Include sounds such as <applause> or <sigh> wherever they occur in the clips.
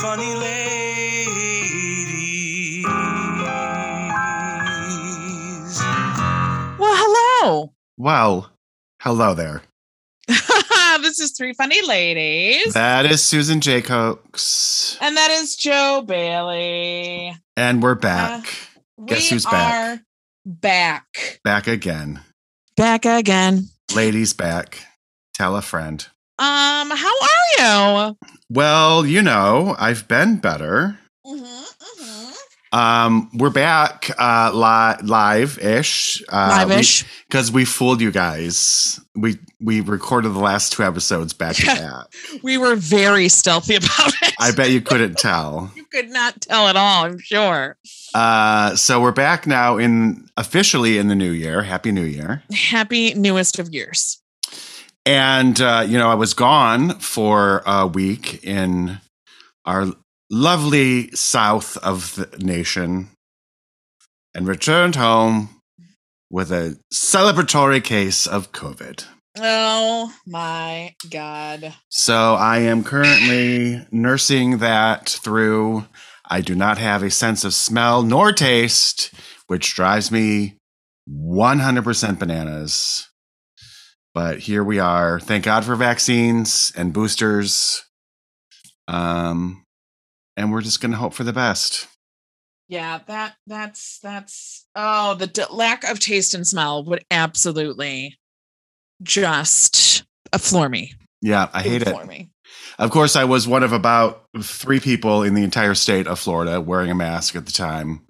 funny ladies. Well, hello. Well, hello there. <laughs> this is Three Funny Ladies. That is Susan Jacobs. and that is Joe Bailey. And we're back. Guess we who's back? are back. back again. Back again. Ladies back. Tell a friend. Um, how are you? Well, you know, I've been better. Mm-hmm, Um, we're back uh li- live-ish. Uh Live-ish. because we, fooled you guys. We we recorded the last two episodes back to back. We were very stealthy about it. I bet you couldn't <laughs> tell. you could not tell at all, I'm sure. Uh so we're back now in officially in the new year. Happy New Year. Happy newest of years. And uh, you know, I was gone for a week in our lovely south of the nation and returned home with a celebratory case of COVID. Oh my god. So I am currently nursing that through. I do not have a sense of smell nor taste, which drives me 100% bananas. But here we are. Thank God for vaccines and boosters. Um, and we're just going to hope for the best. Yeah, that that's that's oh the d- lack of taste and smell would absolutely just floor me. Yeah, I hate it. me. Of course, I was one of about three people in the entire state of Florida wearing a mask at the time,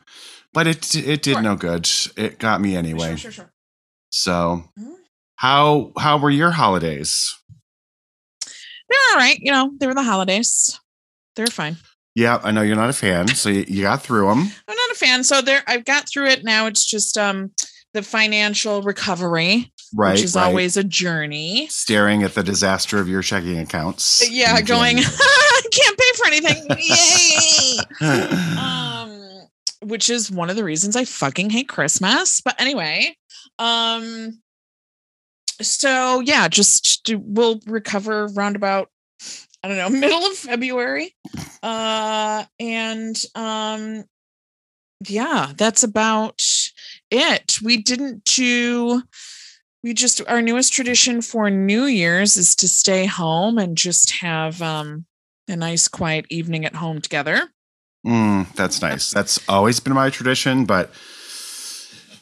but it it did Sure. no good. It got me anyway. Sure, sure, sure. So, Mhm. How how were your holidays? They're all right. You know, they were the holidays. They're fine. Yeah, I know you're not a fan, so you, you got through them. I'm not a fan. So there, I've got through it. Now it's just um the financial recovery, Right, which is right. always a journey. staring at the disaster of your checking accounts. Yeah, going. <laughs> I can't pay for anything. <laughs> Yay! um, which is one of the reasons I fucking hate Christmas. But anyway, um, so yeah, just we'll recover roundabout. I don't know, <laughs> middle of February, uh, and um, yeah, that's about it. We didn't do. We just our newest tradition for New Year's is to stay home and just have um a nice quiet evening at home together. Mm, that's nice. That's always been my tradition, but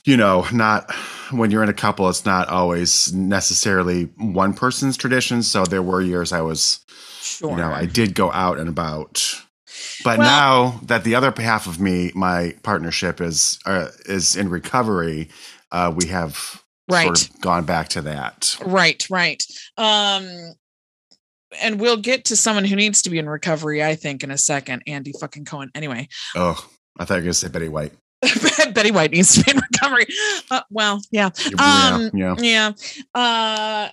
you know, not when you're in a couple, it's not always necessarily one person's tradition. So there were years I was, Sure. you know, I did go out and about. But Well- now that the other half of me, my partnership is uh, is in recovery, uh, we have Right. sort of gone back to that. Right, right. Um and we'll get to someone who needs to be in recovery, I think, in a second. Andy fucking Cohen. Anyway, Oh, I thought you were going to say Betty White. <laughs> Betty White needs to be in recovery. Uh, well, yeah. Yeah, Um, yeah. Yeah. Uh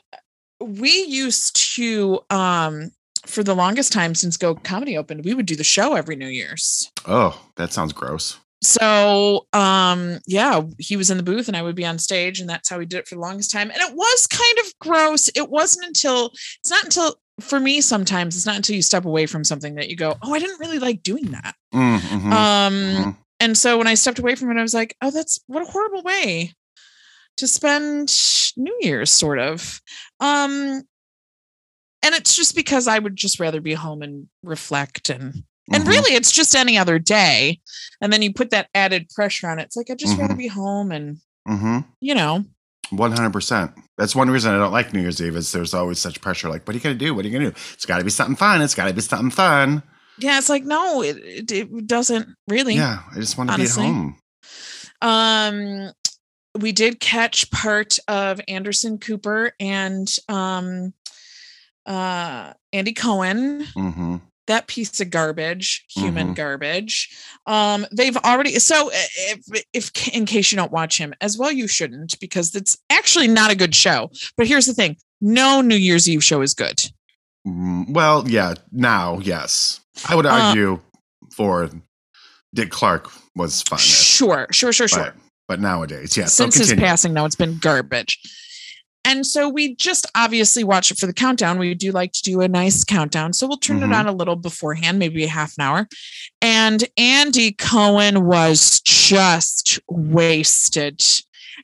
we used to um for the longest time since Go Comedy opened, we would do the show every New Year's. Oh, that sounds gross. so um yeah he was in the booth and i would be on stage and that's how we did it for the longest time and it was kind of gross it wasn't until it's not until for me sometimes it's not until you step away from something that you go oh i didn't really like doing that Mm, mhm, um mhm. And so when i stepped away from it i was like oh that's what a horrible way to spend new year's sort of um and it's just because i would just rather be home and reflect and and Mhm. really, it's just any other day. And then you put that added pressure on it. It's like, I just rather Mhm. be home and, Mm-hmm. you know, One hundred percent. That's one reason I don't like New Year's Eve. Is there's always such pressure. Like, what are you gonna do? What are you gonna do? It's got to be something fun. It's got to be something fun. Yeah, it's like, no, it, it, it doesn't really. Yeah, I just want to be at home. Um, we did catch part of Anderson Cooper and um, uh, Andy Cohen. hmm That piece of garbage, human Mhm. garbage. Um, they've already so uh, if, if in case you don't watch him as well, you shouldn't because it's actually not a good show. But here's the thing: no New Year's Eve show is good. Mm, well, yeah. Now, yes, I would Uh, argue for Dick Clark was fun. Sure, sure, sure, sure. But, but nowadays, yeah. so Since his passing, now it's been garbage. And so we just obviously watch it for the countdown. We do like to do a nice countdown. So we'll turn Mhm. it on a little beforehand, maybe a half an hour. And Andy Cohen was just wasted.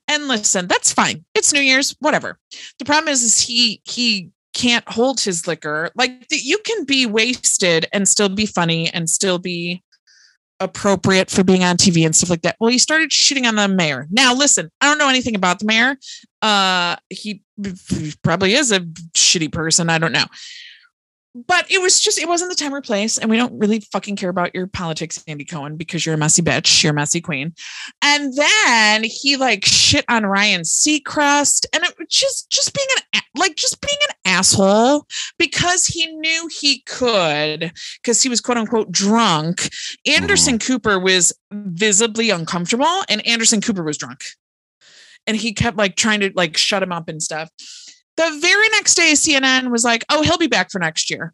And listen, that's fine. It's New Year's, whatever. The problem is, is he he can't hold his liquor. Like you can be wasted and still be funny and still be appropriate for being on TV and stuff like that. Well, he started shitting on the mayor. Now, listen, I don't know anything about the mayor. Uh, he probably is a shitty person. I don't know. But it was just, it wasn't the time or place. And we don't really fucking care about your politics, Andy Cohen, because you're a messy bitch. You're a messy queen. And then he like shit on Ryan Seacrest. And it was just, just being an, like, just being an asshole because he knew he could, because he was quote unquote drunk. Anderson mm-hmm. Cooper was visibly uncomfortable and Anderson Cooper was drunk. And he kept like trying to like shut him up and stuff. The very next day, CNN was like, oh, he'll be back for next year.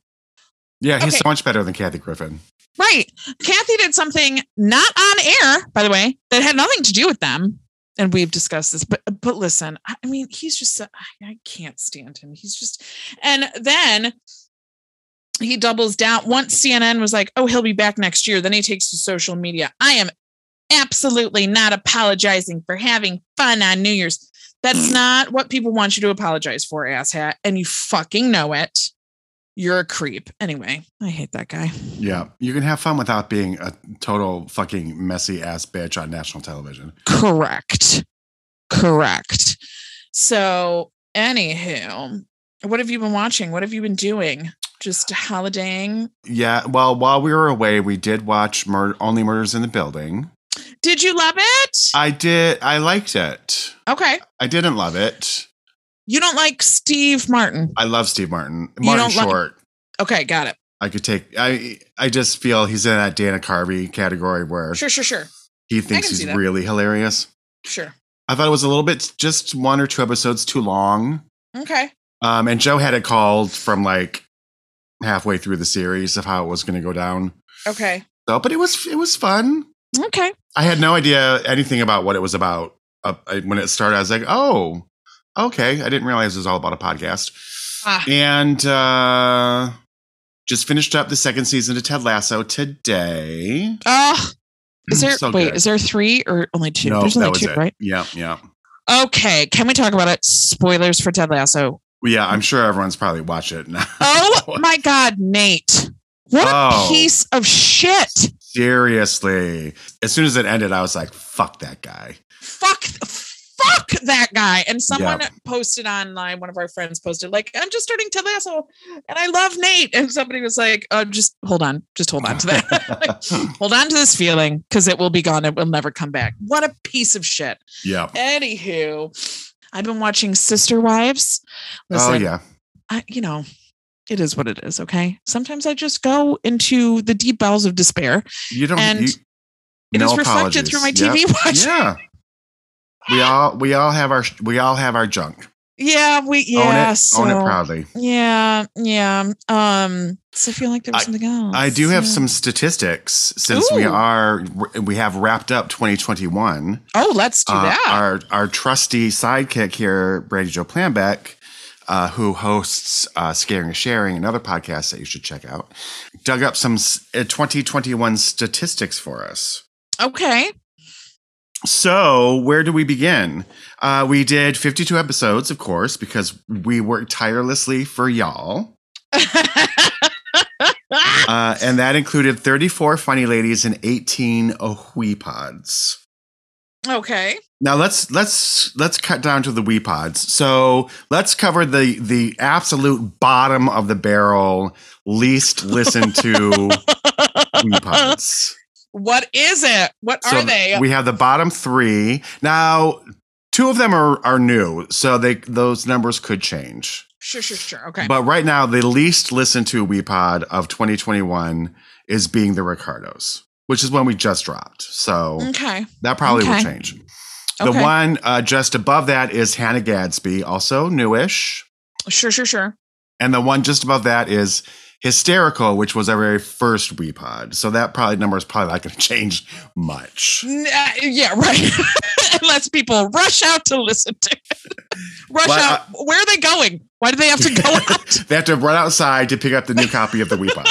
Yeah, he's Okay. so much better than Kathy Griffin. Right. Kathy did something not on air, by the way, that had nothing to do with them. And we've discussed this, but but listen, I mean, he's just I can't stand him. He's just and then he doubles down. Once CNN was like, oh, he'll be back next year, then he takes to social media. I am absolutely not apologizing for having fun on New Year's. That's mm. not what people want you to apologize for, asshat. And you fucking know it. You're a creep. Anyway, I hate that guy. Yeah, you can have fun without being a total fucking messy ass bitch on national television. Correct. Correct. So, anywho, what have you been watching? What have you been doing? Just holidaying? Yeah, well, while we were away, we did watch Mur- Only Murders in the Building. Did you love it? I did. I liked it. okay. I didn't love it. You don't like Steve Martin. I love Steve Martin. You Martin don't like- Short. Okay, got it. I could take. I I just feel he's in that Dana Carvey category where Sure, sure, sure. he thinks he's really hilarious. Sure. I thought it was a little bit just one or two episodes too long. Okay. Um, and Joe had it called from like halfway through the series of how it was going to go down. Okay. So, but it was it was fun. Okay. I had no idea anything about what it was about. Uh, when it started, I was like, oh, okay. I didn't realize it was all about a podcast. Ah, And uh, just finished up the second season of Ted Lasso today. oh, is there So wait, good. is there three or only two? No, There's that only was two, it. right? Yeah, yeah. Okay. Can we talk about it? Spoilers for Ted Lasso. Well, yeah, I'm sure everyone's probably watched it now. Oh <laughs> my God, Nate. What Oh. a piece of shit. Seriously. As soon as it ended, I was like, fuck that guy. Fuck, fuck that guy. And someone Yep. posted online, one of our friends posted, like, I'm just starting Ted Lasso and I love Nate. And somebody was like, uh, just hold on, just hold on to that. <laughs> <laughs> hold on to this feeling because it will be gone. It will never come back. What a piece of shit. yeah. Anywho, I've been watching Sister Wives. oh, yeah. I, you know, it is what it is. Okay. Sometimes I just go into the deep bowels of despair. You don't. And you, It no is reflected through my apologies. TV watching. Yeah. We all we all have our we all have our junk. Yeah, we own it. so, own it proudly. Yeah, yeah. Um, so I feel like there was I- something else. I do have Yeah. some statistics since we are we have wrapped up 2021. Oh, let's do Uh, that. Our our trusty sidekick here, Brady Joe Planbeck, uh, who hosts uh, Scaring and Sharing, another podcast that you should check out, dug up some uh, 2021 statistics for us. okay. So, where do we begin? Uh, we did 52 episodes, of course, because we worked tirelessly for y'all. <laughs> Uh, and that included 34 funny ladies and 18 Ohui pods. Okay. Now let's let's let's cut down to the wee pods. So let's cover the the absolute bottom of the barrel, least listened to <laughs> wee pods. What is it? What So are they? We have the bottom three. Now, two of them are are new, so they those numbers could change. sure, sure, sure. Okay. But right now, the least listened to wee pod of 2021 is being the Ricardos, which is one we just dropped. So okay. that probably will change. The Okay. one uh, just above that is Hannah Gadsby, also newish. Sure, sure, sure. And the one just above that is Hysterical, which was our very first Wee Pod. So that probably number is probably not going <laughs> to change much. Uh, yeah, right. <laughs> Unless people rush out to listen to it. Rush Well, out. Where are they going? Why do they have to go <laughs> out? They have to run outside to pick up the new copy of the Wee Pod.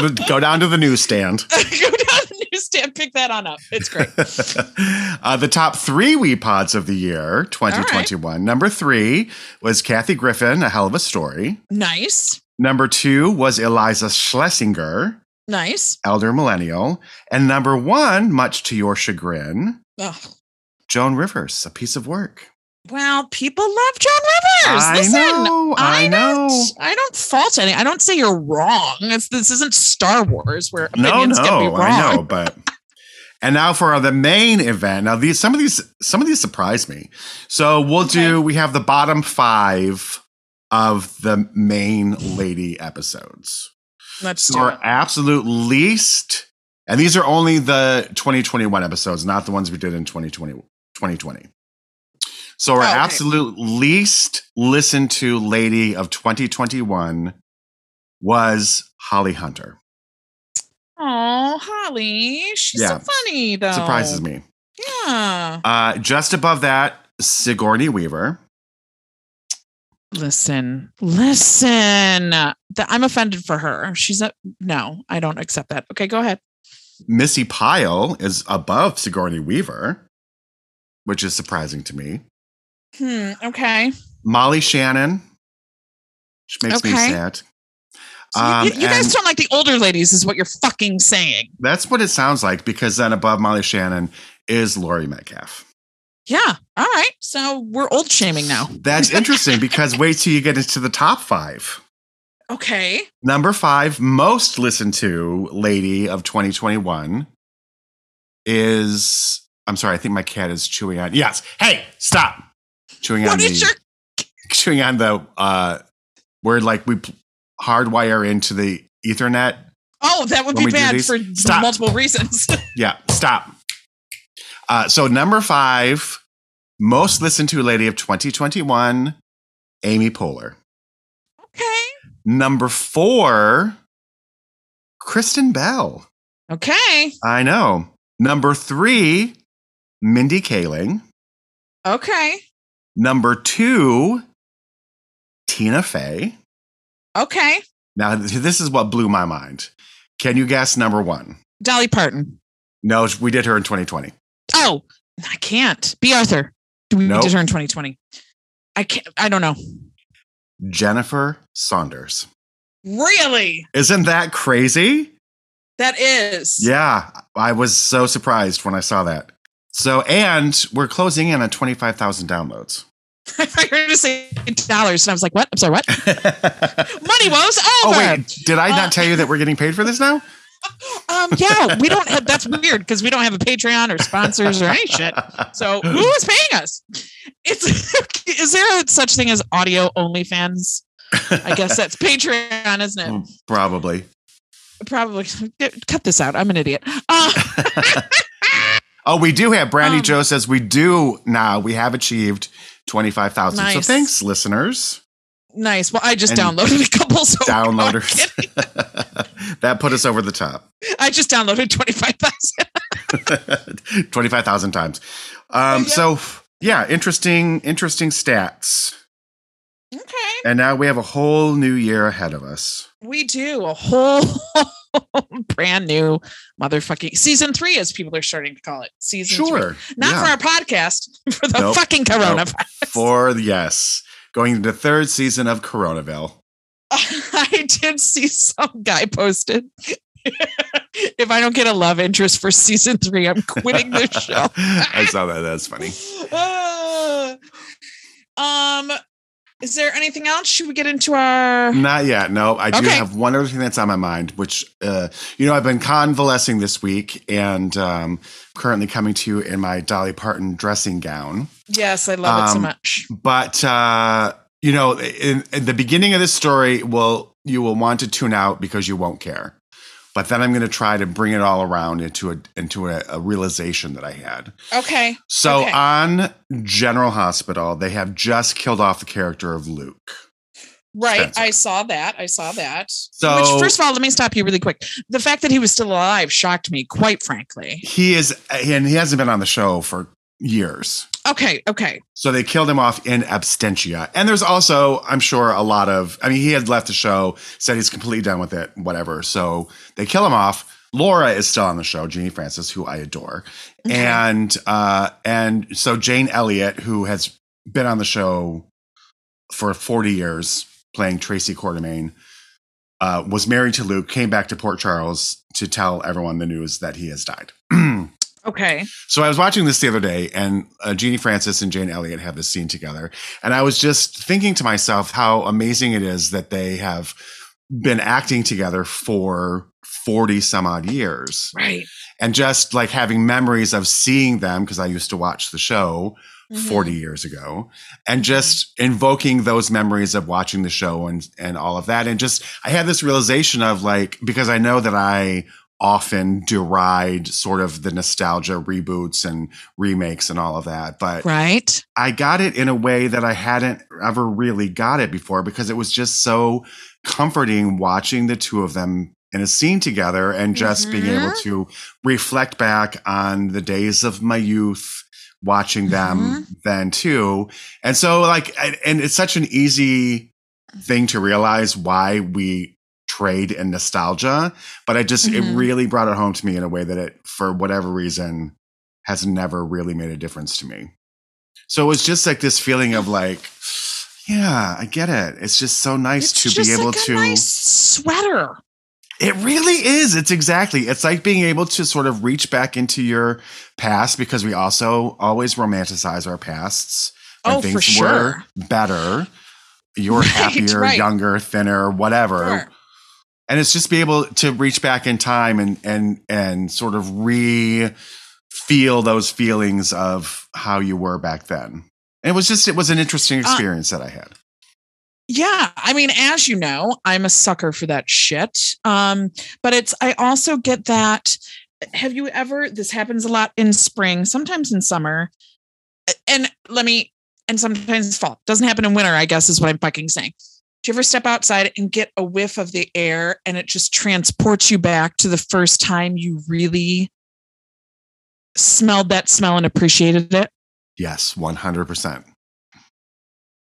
Go, to, go down to the newsstand. <laughs> go down to the newsstand, pick that on up. It's great. <laughs> uh, the top three Wee Pods of the year, 2021. Number three was Kathy Griffin, A Hell of a Story. Nice. Number two was Iliza Shlesinger, Nice. Elder Millennial. And number one, much to your chagrin, Oh, Joan Rivers, A Piece of Work. Well, people love Joan Rivers. I Listen, know, I know. Don't, I don't fault any. I don't say you're wrong. It's, this isn't Star Wars where No, opinions can be no, wrong. I know, but and now for the main event. Now these some of these some of these surprise me. So we'll do we have the bottom five of the main lady episodes. Let's So do our it. absolute least, and these are only the 2021 episodes, not the ones we did in 2020. 2020. So our Oh, okay. absolute least listened to lady of 2021 was Holly Hunter. Oh, Holly, she's Yeah. so funny though. Surprises me. Yeah. Uh, just above that, Sigourney Weaver. Listen, listen. Th- I'm offended for her. She's a no. I don't accept that. Okay, go ahead. Missy Pyle is above Sigourney Weaver, which is surprising to me. Hmm. Okay. Molly Shannon, which makes me sad. You- Um, you, you guys don't like the older ladies, is what you're fucking saying. That's what it sounds like because then above Molly Shannon is Laurie Metcalf. Yeah. All right. So we're old shaming now. That's interesting because wait till you get into the top five. Okay. Number five, most listened to lady of 2021 is, I'm sorry, I think my cat is chewing on. Yes. Hey, stop. Chewing on What the, your <laughs> chewing on the, uh, where like we hardwire into the ethernet. Oh, that would be bad for Stop. multiple reasons. <laughs> Yeah, stop. Uh, so number five, most listened to lady of 2021, Amy Poehler. okay. Number four, Kristen Bell. Okay. I know. Number three, Mindy Kaling. Okay. Number two, Tina Fey. Okay. Now, this is what blew my mind. Can you guess number one? Dolly Parton. No, we did her in 2020. Oh, I can't. Bea Arthur. Do we Nope. did her in 2020. I can't. I don't know. Jennifer Saunders. Really? Isn't that crazy? That is. Yeah, I was so surprised when I saw that. So, and we're closing in on 25,000 downloads. <laughs> I thought you were going to say dollars. And I was like, what? I'm sorry, what? <laughs> oh, Money woes over. wait, did I Uh, not tell you that we're getting paid for this now? <laughs> Um, yeah, we don't have, that's weird because we don't have a Patreon or sponsors or any shit. So who is paying us? It's, is there a such thing as audio only fans? I guess that's Patreon, isn't it? Mm, Probably. Probably. Cut this out. I'm an idiot. Uh, Oh, we do have Brandy Um, Joe says we do now. We have achieved 25,000. So thanks, listeners, nice. Well, I just And downloaded a couple. So downloaders. <laughs> that put us over the top. I just downloaded 25,000. <laughs> 25,000 times. Um, Yeah. So, yeah, interesting, interesting stats. Okay. And now we have a whole new year ahead of us. We do a whole <laughs> brand new motherfucking season three, as people are starting to call it. Season three. Sure. Not yeah. for our podcast, <laughs> for the Nope. fucking coronavirus. For yes. Going into the third season of Coronaville. <laughs> I did see some guy posted. if I don't get a love interest for season three, I'm quitting the show. I saw that. That's funny. Uh, um, is there anything else? Should we get into our? Not yet. No, I do Okay. have one other thing that's on my mind, which, uh, you know, I've been convalescing this week and um, currently coming to you in my Dolly Parton dressing gown. Yes, I love it so Um, much. But, uh, you know, in, in the beginning of this story, will you will want to tune out because you won't care. But then I'm going to try to bring it all around into a into a, a realization that I had. Okay. So Okay. on General Hospital, they have just killed off the character of Luke. Right. Spencer. I saw that. I saw that. So- Which, first of all, let me stop you really quick. The fact that he was still alive shocked me, quite frankly. He is, and he hasn't been on the show for years. Okay. Okay. So they killed him off in absentia. And there's also, I'm sure, a lot of, I mean, he had left the show, said he's completely done with it, whatever. So they kill him off. Laura is still on the show, Genie Francis, who I adore. Okay. And uh and so Jane Elliott, who has been on the show for 40 years, playing Tracy Quartermaine, uh, was married to Luke, came back to Port Charles to tell everyone the news that he has died. <clears throat> Okay. So I was watching this the other day, and uh, Genie Francis and Jane Elliott have this scene together, and I was just thinking to myself how amazing it is that they have been acting together for forty some odd years, Right. and just like having memories of seeing them because I used to watch the show Mhm. 40 years ago and just invoking those memories of watching the show and and all of that and just I had this realization of like because I know that I often deride sort of the nostalgia reboots and remakes and all of that but Right. I got it in a way that I hadn't ever really got it before because it was just so comforting watching the two of them in a scene together and just being able Mhm. to reflect back on the days of my youth watching them Mm-hmm. then too. And so like and it's such an easy thing to realize why we trade in nostalgia, but I just it Mhm. really brought it home to me in a way that it for whatever reason has never really made a difference to me. So it was just like this feeling of like, yeah, I get it. It's just so nice It's to be able like a to. nice sweater. It really is. It's exactly. It's like being able to sort of reach back into your past because we also always romanticize our pasts. when Oh, for things sure. were better. <laughs> You're Right, happier, right. younger, thinner, whatever Sure. And it's just be able to reach back in time and and and sort of re feel those feelings of how you were back then and it was just it was an interesting Uh, experience that i had Yeah, I mean, as you know, I'm a sucker for that shit. Um, but it's I also get that. Have you ever? This happens a lot in spring, sometimes in summer, and let me, and sometimes fall. Doesn't happen in winter, I guess, is what I'm fucking saying. Do you ever step outside and get a whiff of the air, and it just transports you back to the first time you really smelled that smell and appreciated it? yes 100%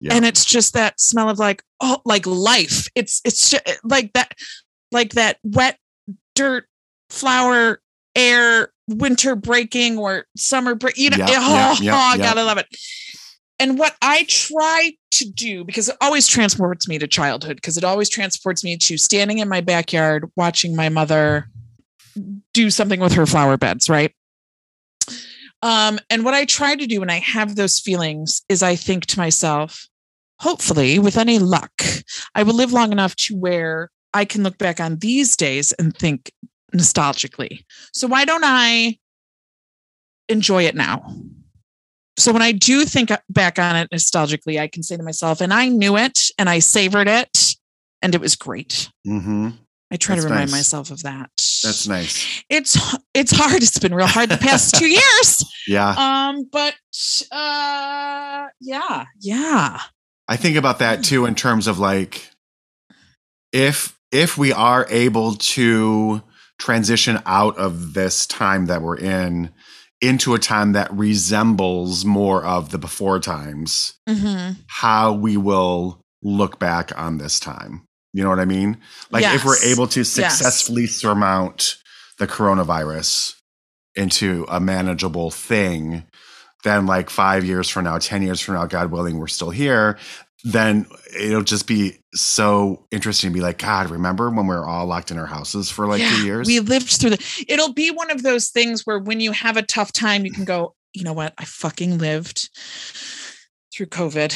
Yeah. and it's just that smell of like oh like life it's it's ju- like that like that wet dirt flower air winter breaking or summer break you know Yeah, oh, yeah, yeah, oh, i yeah. gotta love it and what i try to do because it always transports me to childhood because it always transports me to standing in my backyard watching my mother do something with her flower beds right um, and what I try to do when I have those feelings is I think to myself, hopefully, with any luck, I will live long enough to where I can look back on these days and think nostalgically. So why don't I enjoy it now? So when I do think back on it nostalgically, I can say to myself, and I knew it and I savored it and it was great. hmm I try That's to remind nice. myself of that. that's nice It's it's hard. It's been real hard the past two <laughs> years. yeah Um, but uh yeah, yeah. i think about that too in terms of like if if we are able to transition out of this time that we're in into a time that resembles more of the before times Mm-hmm. how we will look back on this time. You know what I mean? Like if we're able to successfully surmount the coronavirus into a manageable thing, then like five years from now, 10 years from now, God willing, we're still here, then it'll just be so interesting to be like, God, remember when we were all locked in our houses for like two years? We lived through the it'll be one of those things where when you have a tough time, you can go, you know what? I fucking lived through COVID.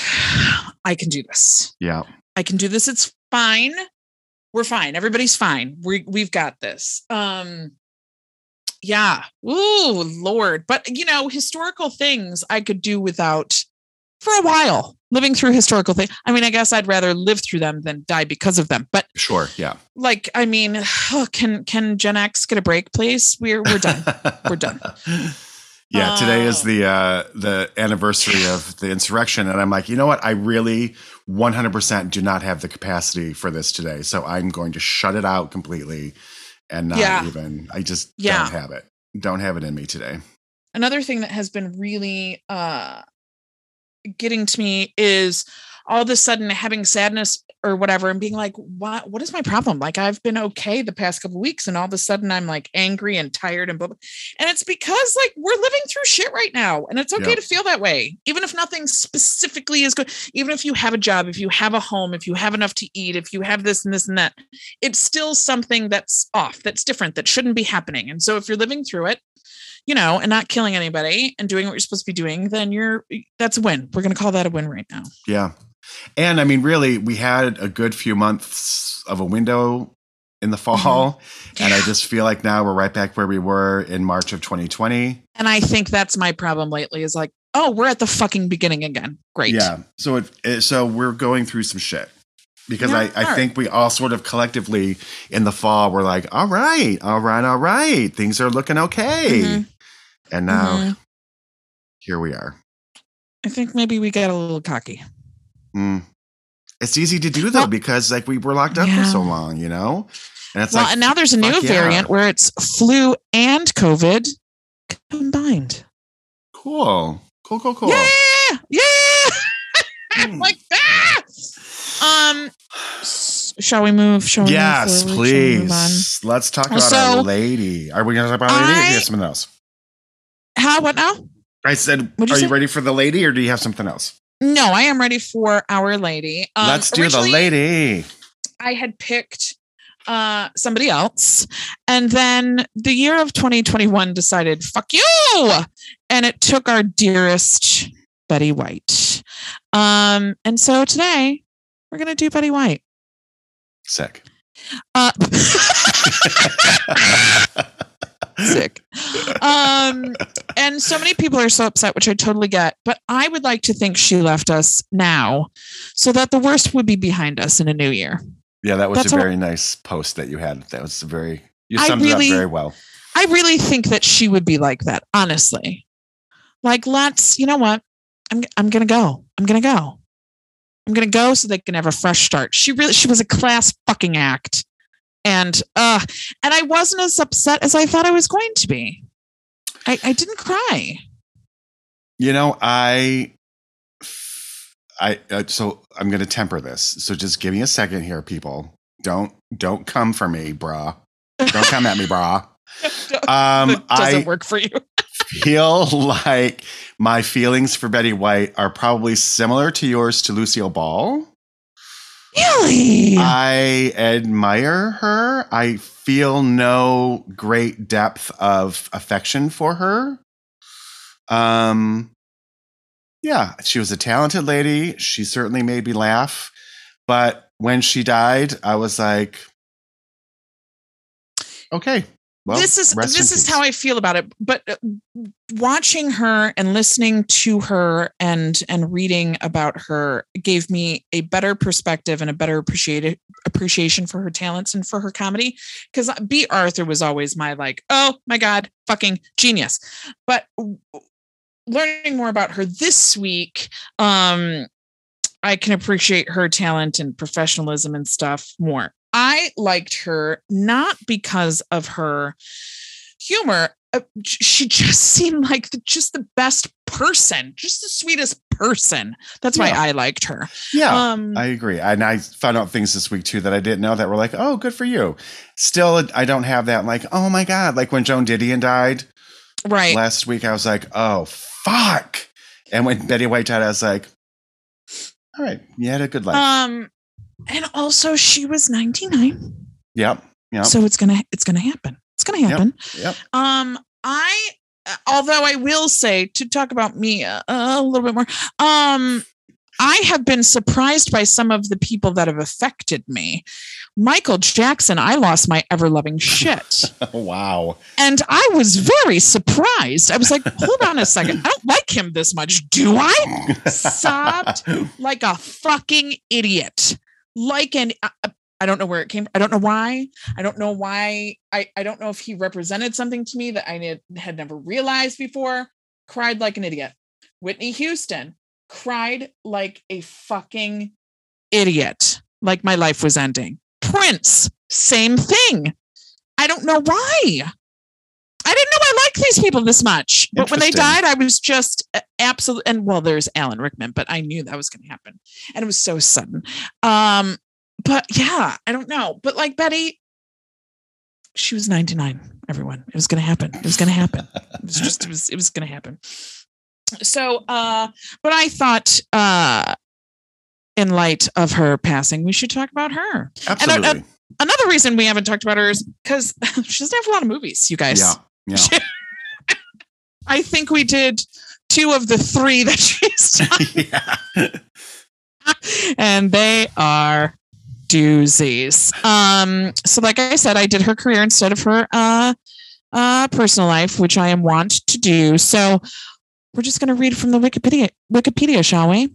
I can do this. yeah. I can do this. It's fine. We're fine. Everybody's fine. We we've got this. Um yeah. Ooh, Lord. But you know, historical things I could do without for a while. Living through historical things. I mean, I guess I'd rather live through them than die because of them. But Sure. Yeah. like, I mean, <sighs> can can Gen X get a break, please? We're we're done. We're done. <laughs> Yeah, today is Oh. the uh the anniversary of the insurrection and I'm like, "You know what? I really 100% do not have the capacity for this today. So I'm going to shut it out completely and not Yeah. even I just Yeah. don't have it. Don't have it in me today." another thing that has been really uh getting to me is all of a sudden having sadness or whatever and being like what what is my problem like i've been okay the past couple weeks and all of a sudden i'm like angry and tired and blah, blah. and it's because like we're living through shit right now and it's okay Yeah. to feel that way even if nothing specifically is good even if you have a job if you have a home if you have enough to eat if you have this and this and that it's still something that's off that's different that shouldn't be happening and so if you're living through it you know, and not killing anybody and doing what you're supposed to be doing, then you're that's a win. We're going to call that a win right now. Yeah. And I mean, really, we had a good few months of a window in the fall. And I just feel like now we're right back where we were in March of 2020. And I think that's my problem lately is like, oh, we're at the fucking beginning again. Great. Yeah. So it, it so we're going through some shit. Because Yeah, I, I think we all sort of collectively in the fall we're like, all right, all right, all right. Things are looking okay. Mhm. And now Mhm. here we are. I think maybe we got a little cocky. Mm. It's easy to do though, Well- because like we were locked up for so long, you know? And it's well, like and now there's a new fuck yeah. variant where it's flu and COVID combined. cool. Cool, cool, cool. Yeah. Yeah. <laughs> Hmm. like, ah! Um, shall we move? Shall we move Yes. Shall we move please. Let's talk about our lady. Are we going to talk about our lady or I- something else? How? What now? I said, What'd you are you say? ready for the lady or do you have something else? No, I am ready for our lady. Um, Let's do the lady. I had picked uh somebody else and then the year of 2021 decided fuck you and it took our dearest Betty White. Um and so today we're going to do Betty White. Sick. Uh <laughs> <laughs> <laughs> sick. Um and so many people are so upset which I totally get, but I would like to think she left us now so that the worst would be behind us in a new year. yeah, that was That's a all- very nice post that you had. That was very, you I summed it really- up very well. I really think that she would be like that, honestly. Like, let's, you know what? I'm I'm gonna go. I'm gonna go. I'm gonna go so they can have a fresh start. She really she was a class fucking act. And uh and I wasn't as upset as I thought I was going to be. I, I didn't cry. You know, I, I, uh, so I'm going to temper this. So just give me a second here, people. Don't, don't come for me, brah. Don't come at me, brah. <laughs> Um, That doesn't I work for you. <laughs> feel like my feelings for Betty White are probably similar to yours to Lucille Ball. Really? I admire her. I feel no great depth of affection for her. Um yeah, she was a talented lady. She certainly made me laugh. But when she died, I was like okay. Well, this is this is peace. how I feel about it. But uh, watching her and listening to her and and reading about her gave me a better perspective and a better appreciated appreciation for her talents and for her comedy. Because Bea Arthur was always my like, oh my god, fucking genius. But learning more about her this week, um, I can appreciate her talent and professionalism and stuff more. I liked her not because of her humor. uh, She just <laughs> seemed like the, just the best person, just the sweetest person. That's why Yeah. I liked her. Yeah. Um, I agree. And I found out things this week too that I didn't know that were like, oh, good for you. Still, I don't have that like, oh my God. Like when Joan Didion died right. last week, I was like, oh, fuck. And when Betty White died, I was like, all right, you had a good life. Um, and also she was 99. yep. Yep. So it's gonna it's gonna happen. It's gonna happen. yep. Um, I although I will say to talk about me uh, a little bit more. Um, I have been surprised by some of the people that have affected me. Michael Jackson, I lost my ever loving shit. <laughs> wow. And I was very surprised. I was like, hold on a second. I don't like him this much, do I? <laughs> Sobbed like a fucking idiot. Like an I, I don't know where it came from. I don't know why. I don't know why. I, I don't know if he represented something to me that I had never realized before. cried like an idiot. Whitney Houston cried like a fucking idiot, like my life was ending. Prince, same thing. I don't know why. I didn't know I liked these people this much. But when they died, I was just absolute and well, there's Alan Rickman, but I knew that was gonna happen. And it was so sudden. Um, but yeah, I don't know. But like Betty, she was 99, everyone. It was gonna happen. It was gonna happen. It was just it was it was gonna happen. So uh, but I thought uh in light of her passing, we should talk about her. Absolutely. Another reason we haven't talked about her is because <laughs> she doesn't have a lot of movies, you guys. yeah. Yeah. <laughs> I think we did two of the three that <laughs> she's <laughs> done, yeah. and they are doozies. Um, so like I said, I did her career instead of her uh uh personal life, which I am wont to do. So we're just gonna read from the Wikipedia Wikipedia, shall we?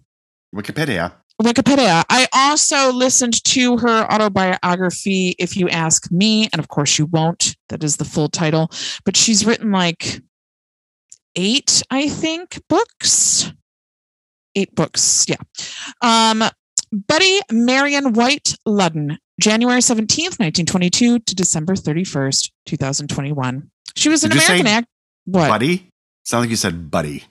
Wikipedia. Wikipedia. I also listened to her autobiography, If You Ask Me, and of course you won't. That is the full title. But she's written like eight, I think, books. Eight books, yeah. Um, Betty Marion White Ludden, January 17th, 1922 to December 31st, 2021. She was an Did American act. What? Buddy? Sound like you said buddy.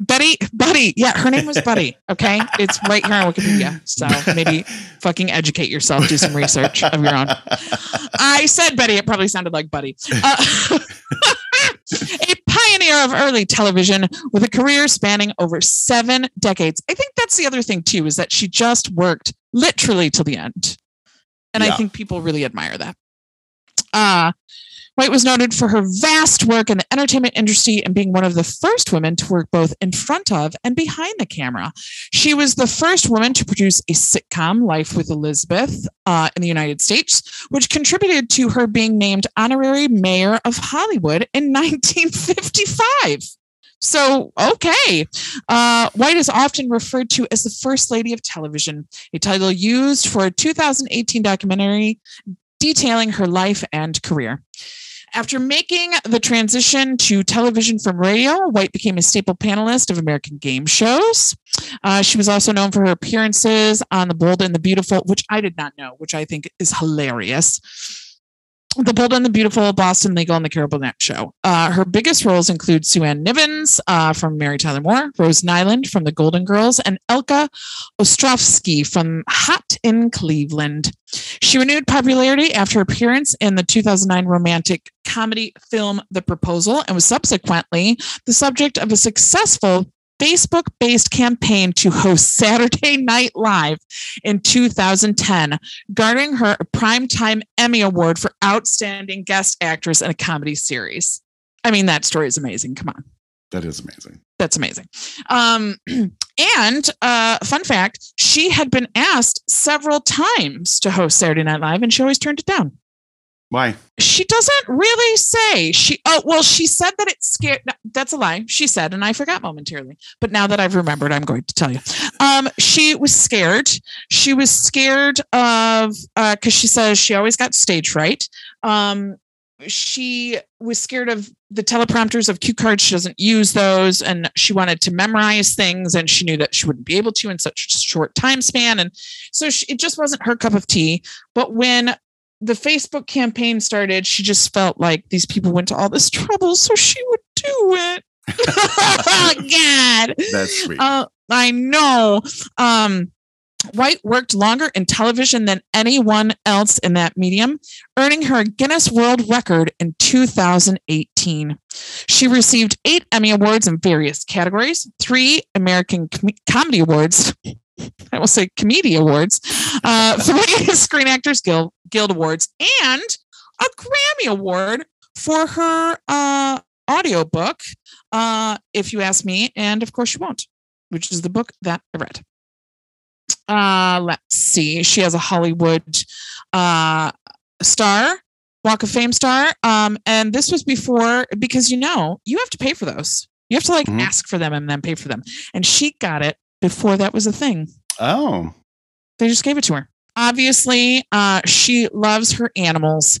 Betty, Buddy. Yeah, her name was Buddy. Okay. It's right here on Wikipedia. So maybe <laughs> fucking educate yourself, do some research of your own. I said Betty, it probably sounded like Buddy. Uh, <laughs> a pioneer of early television with a career spanning over seven decades. I think that's the other thing, too, is that she just worked literally till the end. And I think people really admire that. Uh, White was noted for her vast work in the entertainment industry and being one of the first women to work both in front of and behind the camera. She was the first woman to produce a sitcom, Life with Elizabeth, uh, in the United States, which contributed to her being named honorary mayor of Hollywood in <laughs> 1955. So, okay. Uh, White is often referred to as the First Lady of Television, a title used for a 2018 documentary detailing her life and career. After making the transition to television from radio, White became a staple panelist of American game shows. Uh, she was also known for her appearances on The Bold and the Beautiful, which I did not know, which I think is hilarious. The Bold and the Beautiful, Boston Legal, and the Carol Burnett Show. Uh, her biggest roles include Sue Ann Nivens uh, from Mary Tyler Moore, Rose Nylund from The Golden Girls, and Elka Ostrovsky from Hot in Cleveland. She renewed popularity after her appearance in the 2009 romantic comedy film The Proposal and was subsequently the subject of a successful Facebook based campaign to host <laughs> Saturday Night Live in 2010, garnering her a Primetime Emmy Award for Outstanding Guest Actress in a Comedy Series. I mean, that story is amazing. Come on That is amazing. that's amazing. Um, <clears throat> and uh, fun fact, she had been asked several times to host Saturday Night Live, and she always turned it down. Why? She doesn't really say. She oh well, she said that it scared. no, That's a lie. She said, and I forgot momentarily. But now that I've remembered, I'm going to tell you. Um, she was scared. She was scared of uh, because she says she always got stage fright. Um, she was scared of the teleprompters of cue cards. She doesn't use those, and she wanted to memorize things, and she knew that she wouldn't be able to in such a short time span, and so she, it just wasn't her cup of tea. But when the Facebook campaign started, she just felt like these people went to all this trouble, so she would do it. oh, <laughs> God. That's sweet. Uh, I know. Um, White worked longer in television than anyone else in that medium, earning her a Guinness World Record in 2018. She received eight Emmy Awards in various categories, three American Com- Comedy Awards. <laughs> I will say Comedy Awards, uh, <laughs> three Screen Actors Guild, Guild Awards, and a Grammy Award for her uh, audiobook, uh, If You Ask Me, and of course you won't, which is the book that I read. Uh, let's see. She has a Hollywood uh, star, Walk of Fame star. Um, and this was before because you know you have to pay for those. You have to like Mhm. ask for them and then pay for them. And she got it before that was a thing. oh, They just gave it to her. Obviously, uh, she loves her animals.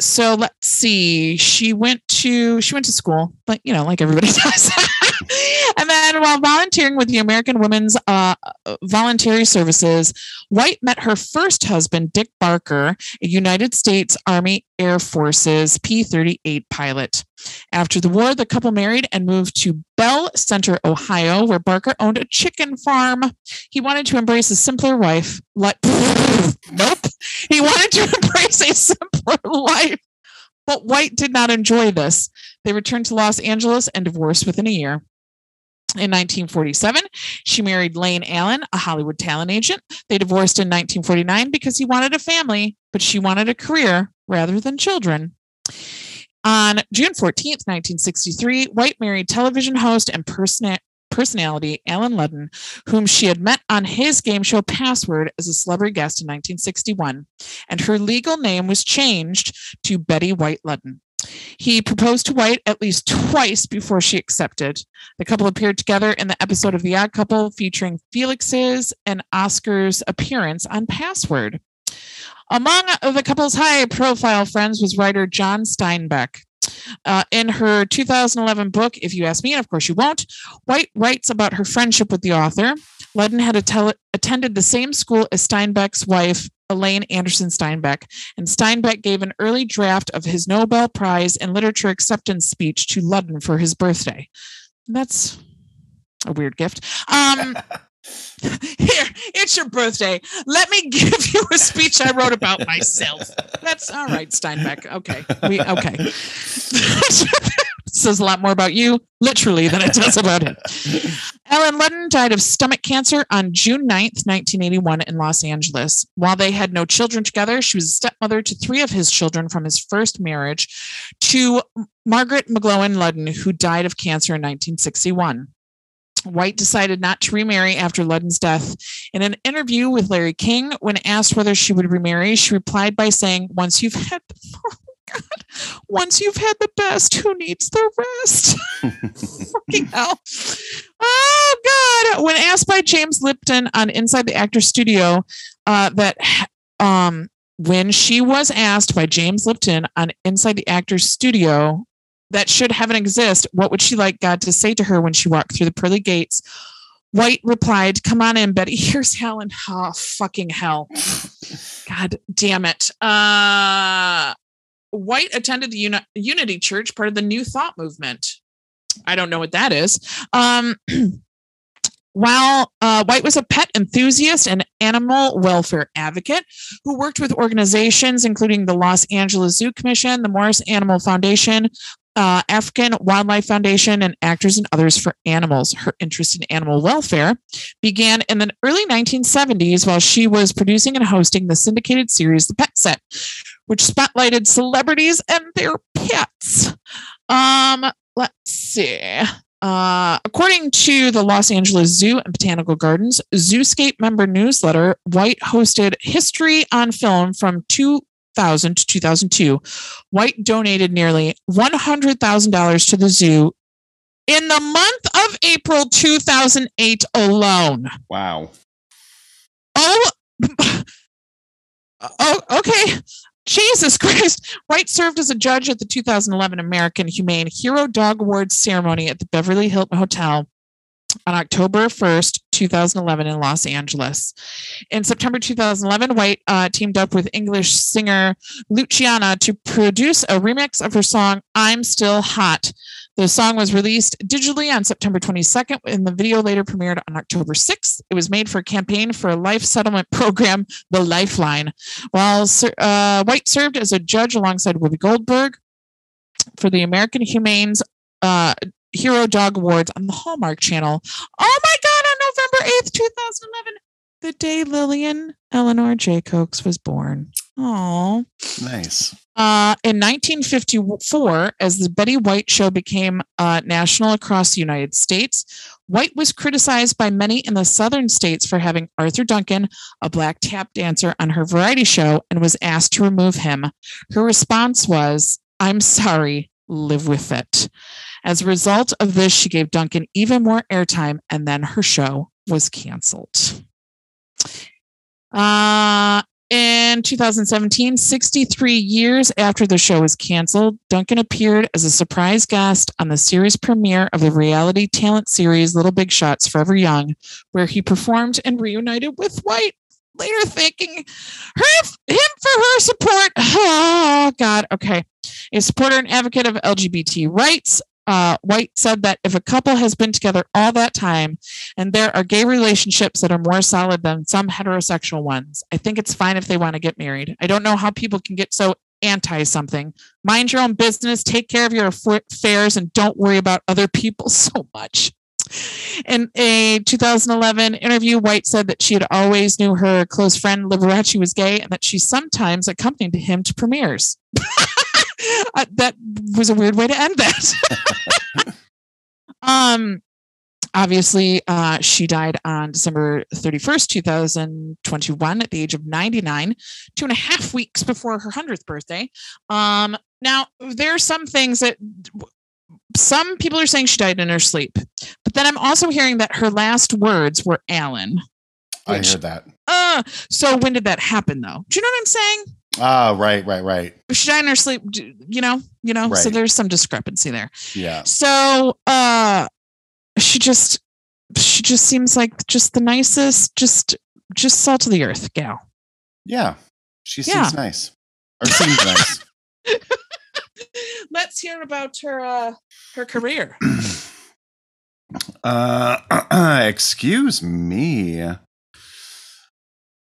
so let's see. She went to she went to school, but you know, like everybody <laughs> does. And then while volunteering with the American Women's uh, Voluntary Services, White met her first husband, Dick Barker, a United States Army Air Forces P 38 pilot. After the war, the couple married and moved to Belle Center, Ohio, where Barker owned a chicken farm. He wanted to embrace a simpler. Like, <laughs> nope. He wanted to <laughs> embrace a simpler life. But White did not enjoy this. They returned to Los Angeles and divorced within a year. In 1947, she married Lane Allen, a Hollywood talent agent. They divorced in 1949 because he wanted a family, but she wanted a career rather than children. On June 14, 1963, White married television host and person- personality Allen Ludden, whom she had met on his game show Password as a celebrity guest in 1961, and her legal name was changed to Betty White Ludden. He proposed to White at least twice before she accepted. The couple appeared together in the episode of The Odd Couple featuring Felix's and Oscar's appearance on Password. Among the couple's high profile friends was writer John Steinbeck. Uh, in her 2011 book, If You Ask Me, and of course you won't, White writes about her friendship with the author. Ludden had attended the same school as Steinbeck's wife, Elaine Anderson Steinbeck, and Steinbeck gave an early draft of his Nobel Prize in Literature acceptance speech to Ludden for his birthday. That's a weird gift. Um, <laughs> here, it's your birthday. Let me give you a speech I wrote about myself. That's all right, Steinbeck. Okay. We okay. <laughs> says a lot more about you, literally, than it does about him. Allen Ludden died of stomach cancer on June 9th, 1981, in Los Angeles. While they had no children together, she was a stepmother to three of his children from his first marriage to Margaret McGloin Ludden, who died of cancer in 1961. White decided not to remarry after Ludden's death. In an interview with Larry King, when asked whether she would remarry, she replied by saying, Once you've had God, once you've had the best, who needs the rest? <laughs> Fucking hell. Oh God. When asked by James Lipton on Inside the Actor Studio, uh, that um when she was asked by James Lipton on Inside the Actors Studio that should heaven exist, what would she like God to say to her when she walked through the pearly gates? White replied, Come on in, Betty. <laughs> Here's hell and oh, fucking hell. God damn it. Uh, White attended the Uni- Unity Church, part of the New Thought movement. I don't know what that is. Um, <clears throat> while uh, White was a pet enthusiast and animal welfare advocate who worked with organizations including the Los Angeles Zoo Commission, the Morris Animal Foundation, uh, African Wildlife Foundation, and Actors and Others for Animals. Her interest in animal welfare began in the early 1970s while she was producing and hosting the syndicated series The Pet Set, which spotlighted celebrities and their pets. Um, let's see. Uh, according to the Los Angeles Zoo and Botanical Gardens Zooscape member newsletter, White hosted History on Film from 2000 to 2002. White donated nearly $100,000 to the zoo in the month of April 2008 alone. Wow. Oh, <laughs> oh, okay. Jesus Christ. White served as a judge at the 2011 American Humane Hero Dog Awards ceremony at the Beverly Hilton Hotel on October 1st, 2011, in Los Angeles. In September 2011, White uh, teamed up with English singer Luciana to produce a remix of her song I'm Still Hot. The song was released digitally on September 22nd, and the video later premiered on October 6th. It was made for a campaign for a life settlement program, The Lifeline. While uh, White served as a judge alongside Whoopi Goldberg for the American Humane's uh, Hero Dog Awards on the Hallmark Channel. Oh my God, on November 8th, 2011, the day Lillian Eleanor J. Cokes was born. Oh, nice. Uh, in 1954, as the Betty White show became uh, national across the United States, White was criticized by many in the southern states for having Arthur Duncan, a black tap dancer, on her variety show and was asked to remove him. Her response was, I'm sorry, live with it. As a result of this, she gave Duncan even more airtime, and then her show was canceled. Uh, in in 2017, 63 years after the show was canceled, Duncan appeared as a surprise guest on the series premiere of the reality talent series Little Big Shots Forever Young, where he performed and reunited with White. Later thanking her, him for her support. <sighs> Oh, God. Okay. A supporter and advocate of LGBT rights, uh, White said that if a couple has been together all that time and there are gay relationships that are more solid than some heterosexual ones, I think it's fine if they want to get married. I don't know how people can get so anti something. Mind your own business, take care of your affairs, and don't worry about other people <laughs> so much. In a 2011 interview, White said that she had always knew her close friend Liberace was gay and that she sometimes accompanied him to premieres. <laughs> uh, that was a weird way to end that. <laughs> um, obviously, uh, she died on December 31st, 2021, at the age of 99, two and a half weeks before her 100th birthday. Um, now, there are some things that some people are saying she died in her sleep, but then I'm also hearing that her last words were Allen. I heard that. Uh, so when did that happen though? Do you know what I'm saying? Ah, right, right, right. She died in her sleep, you know, you know, so there's some discrepancy there. Yeah. So uh she just she just seems like just the nicest, just just salt of the earth gal. Yeah. She Yeah. seems nice. Or seems nice. <laughs> <laughs> Let's hear about her uh her career. Uh, <clears throat> excuse me.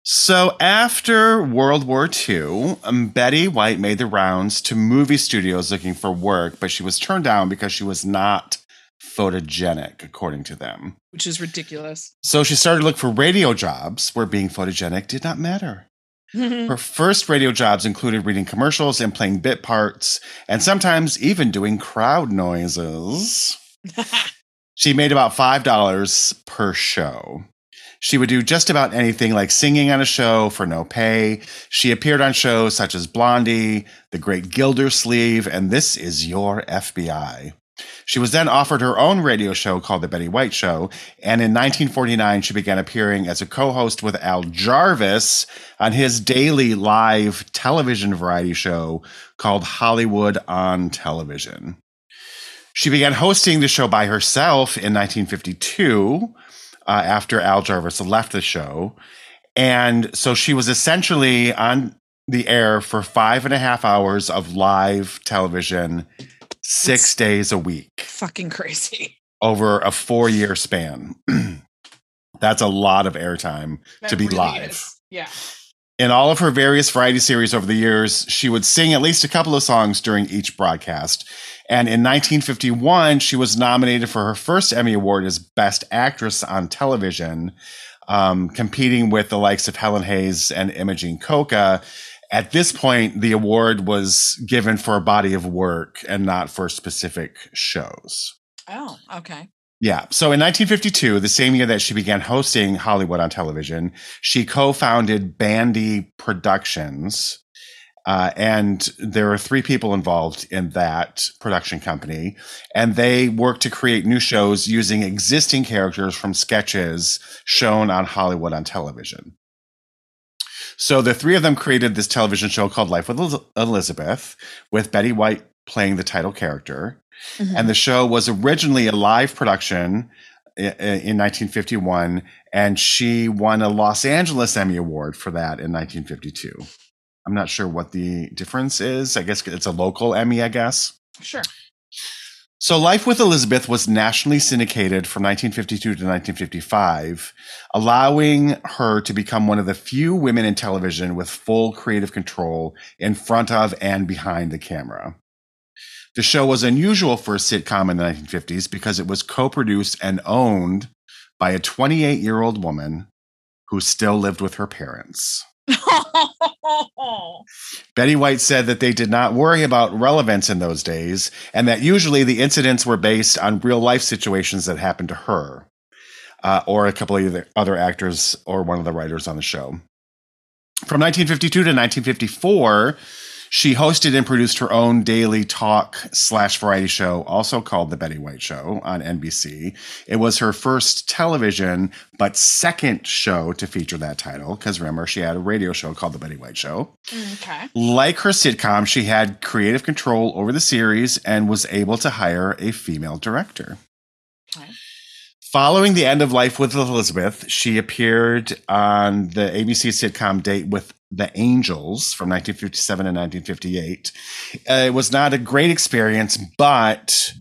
So after World War II, um, Betty White made the rounds to movie studios looking for work, but she was turned down because she was not photogenic, according to them. Which is ridiculous. So she started to look for radio jobs where being photogenic did not matter. Her first radio jobs included reading commercials and playing bit parts, and sometimes even doing crowd noises. <laughs> She made about $5 per show. She would do just about anything like singing on a show for no pay. She appeared on shows such as Blondie, The Great Gildersleeve, and This Is Your FBI. She was then offered her own radio show called The Betty White Show, and in 1949 she began appearing as a co-host with Al Jarvis on his daily live television variety show called Hollywood on Television. She began hosting the show by herself in 1952 uh, after Al Jarvis left the show. And so she was essentially on the air for five and a half hours of live television, six days a week Fucking crazy. <laughs> over a four year span. <clears throat> That's a lot of airtime to be really live. is. Yeah. In all of her various variety series over the years, she would sing at least a couple of songs during each broadcast. And in 1951, she was nominated for her first Emmy Award as Best Actress on Television, um, competing with the likes of Helen Hayes and Imogene Coca. At this point, the award was given for a body of work and not for specific shows. Oh, okay. Yeah. So in 1952, the same year that she began hosting Hollywood on television, she co founded Bandy Productions. Uh, and there are three people involved in that production company. And they worked to create new shows using existing characters from sketches shown on Hollywood on television. So the three of them created this television show called Life with Elizabeth, with Betty White playing the title character Mhm. and the show was originally a live production in 1951 and she won a los angeles emmy award for that in 1952 i'm not sure what the difference is i guess it's a local emmy i guess Sure. So life with elizabeth was nationally syndicated from 1952 to 1955 allowing her to become one of the few women in television with full creative control in front of and behind the camera the show was unusual for a sitcom in the 1950s because it was co produced and owned by a 28 year old woman who still lived with her parents. <laughs> Betty White said that they did not worry about relevance in those days and that usually the incidents were based on real life situations that happened to her uh, or a couple of other- other actors or one of the writers on the show. From 1952 to 1954, She hosted and produced her own daily talk slash variety show, also called The Betty White Show on NBC. It was her first television, but second show to feature that title, because remember, she had a radio show called The Betty White Show. Okay. Like her sitcom, she had creative control over the series and was able to hire a female director. Okay. Following the end of Life with Elizabeth, she appeared on the ABC sitcom Date with the Angels from 1957 and 1958. Uh, it was not a great experience, but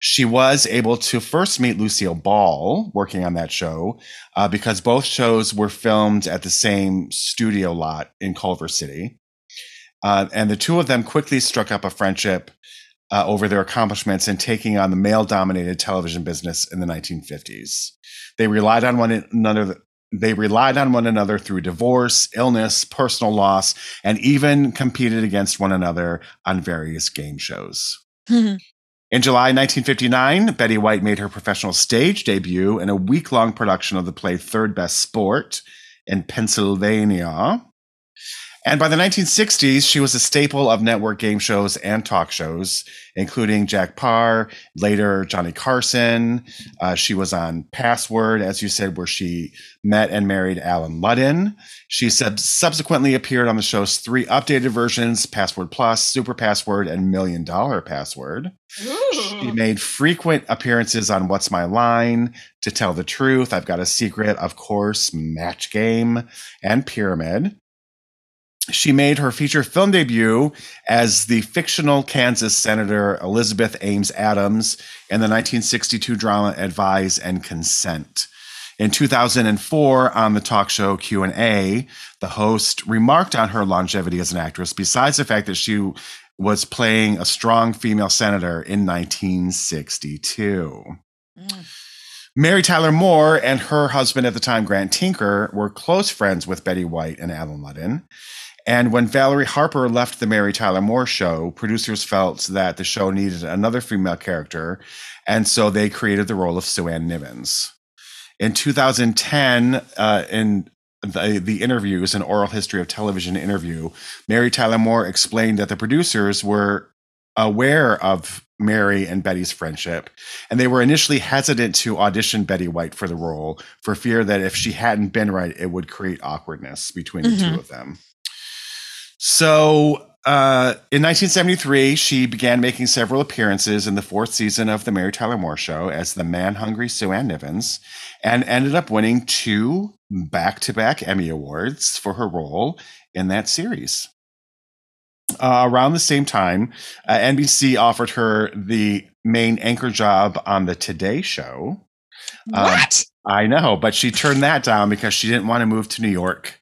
she was able to first meet Lucille Ball working on that show uh, because both shows were filmed at the same studio lot in Culver City. Uh, and the two of them quickly struck up a friendship uh, over their accomplishments in taking on the male dominated television business in the 1950s. They relied on one another. They relied on one another through divorce, illness, personal loss, and even competed against one another on various game shows. Hmm. In July 1959, Betty White made her professional stage debut in a week long production of the play Third Best Sport in Pennsylvania. And by the 1960s, she was a staple of network game shows and talk shows, including Jack Paar, later Johnny Carson. Uh, she was on Password, as you said, where she met and married Allen Ludden. She sub- subsequently appeared on the show's three updated versions Password Plus, Super Password, and Million Dollar Password. She made frequent appearances on What's My Line, To Tell the Truth, I've Got a Secret, of course, Match Game, and Pyramid. She made her feature film debut as the fictional Kansas Senator Elizabeth Ames Adams in the 1962 drama Advise and Consent. In 2004, on the talk show Q&A, the host remarked on her longevity as an actress, besides the fact that she was playing a strong female senator in 1962. Mm. Mary Tyler Moore and her husband at the time, Grant Tinker, were close friends with Betty White and Allen Ludden. And when Valerie Harper left the Mary Tyler Moore show, producers felt that the show needed another female character. And so they created the role of Sue Ann Nivens. In 2010, uh, in the, the interviews, an oral history of television interview, Mary Tyler Moore explained that the producers were aware of Mary and Betty's friendship, and they were initially hesitant to audition Betty White for the role for fear that if she hadn't been right, it would create awkwardness between the Mhm. two of them. So, uh, in 1973, she began making several appearances in the fourth season of The Mary Tyler Moore Show as the man hungry Sue Ann Nivens and ended up winning two back to back Emmy Awards for her role in that series. Uh, around the same time, uh, NBC offered her the main anchor job on the Today Show. Um, What? I know, but she turned that down because she didn't want to move to New York.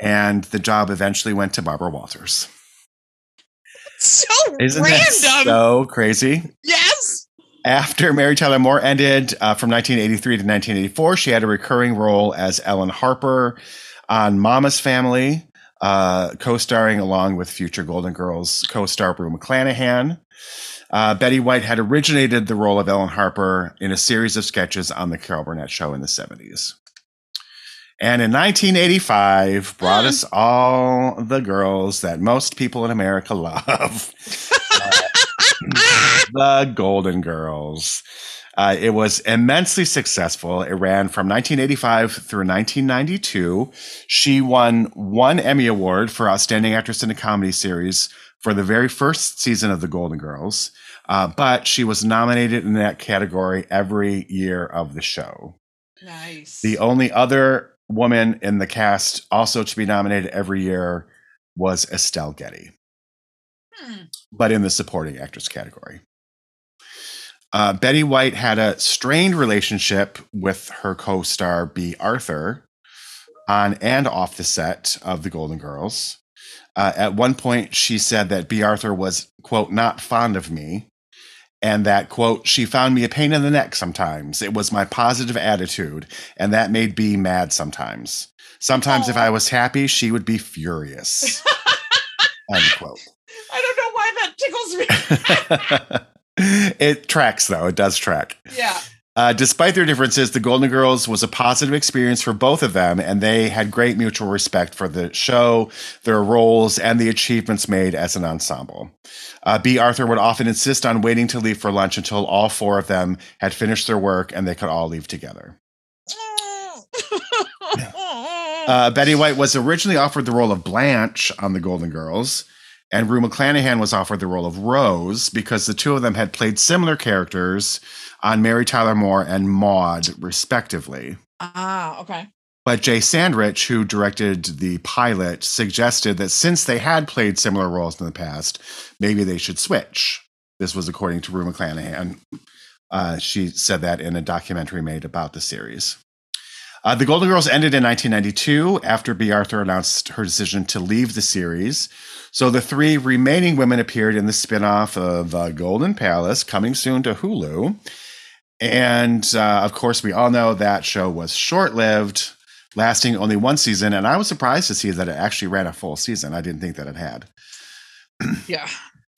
And the job eventually went to Barbara Walters. so Isn't random. that so crazy? yes. After Mary Tyler Moore ended uh, from 1983 to 1984, she had a recurring role as Ellen Harper on Mama's Family, uh, co-starring along with future Golden Girls co-star Rue McClanahan. Uh, Betty White had originated the role of Ellen Harper in a series of sketches on the Carol Burnett Show in the 70s. And in 1985, brought Hmm. us all the girls that most people in America <laughs> love. <laughs> the Golden Girls. Uh, it was immensely successful. It ran from 1985 through 1992. She won one Emmy Award for Outstanding Actress in a Comedy Series for the very first season of The Golden Girls, uh, but she was nominated in that category every year of the show. Nice. The only other woman in the cast also to be nominated every year was Estelle Getty Hmm. but in the supporting actress category. Uh, Betty White had a strained relationship with her co star Bea Arthur on and off the set of The Golden Girls. Uh, at one point, she said that Bea Arthur was, quote, not fond of me, and that, quote, she found me a pain in the neck sometimes. It was my positive attitude, and that made Bea mad sometimes. Sometimes, if I was happy, she would be furious. <laughs> Unquote. I don't know why that tickles me. <laughs> it tracks though. It does track. yeah. Uh, despite their differences, The Golden Girls was a positive experience for both of them, and they had great mutual respect for the show, their roles, and the achievements made as an ensemble. Uh, Bea Arthur would often insist on waiting to leave for lunch until all four of them had finished their work and they could all leave together. <laughs> Uh, Betty White was originally offered the role of Blanche on The Golden Girls, and Rue McClanahan was offered the role of Rose because the two of them had played similar characters on Mary Tyler Moore and Maude, respectively. ah, okay. But Jay Sandrich, who directed the pilot, suggested that since they had played similar roles in the past, maybe they should switch. This was according to Rue McClanahan. Uh, she said that in a documentary made about the series. Uh, the Golden Girls ended in 1992 after Bea Arthur announced her decision to leave the series. So the three remaining women appeared in the spin-off of uh, Golden Palace, coming soon to Hulu. And uh, of course, we all know that show was short-lived, lasting only one season. And I was surprised to see that it actually ran a full season. I didn't think that it had. <clears throat> Yeah.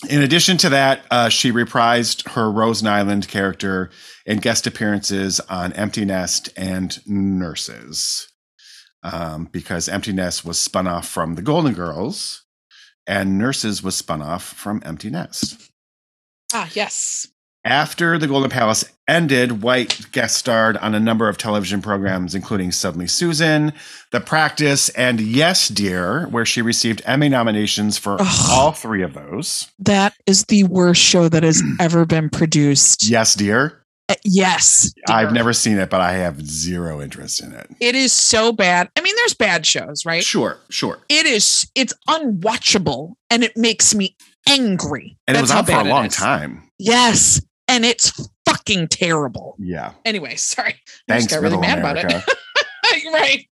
In addition to that, uh, she reprised her Rose Nylund character in guest appearances on Empty Nest and Nurses, um, because Empty Nest was spun off from The Golden Girls, and Nurses was spun off from Empty Nest. Ah, yes. After The Golden Palace ended, White guest starred on a number of television programs, including Suddenly Susan, The Practice, and Yes, Dear, where she received Emmy nominations for Ugh. all three of those. That is the worst show that has <clears throat> ever been produced. Yes, Dear. Uh, Yes. I've never seen it, but I have zero interest in it. It is so bad. I mean, there's bad shows, right? Sure, sure. It is. It's unwatchable, and it makes me angry. And it That's was out for a long time. Yes, and it's fucking terrible. Yeah. Anyway, sorry. I Thanks, just got really mad America. about it. <laughs> Right.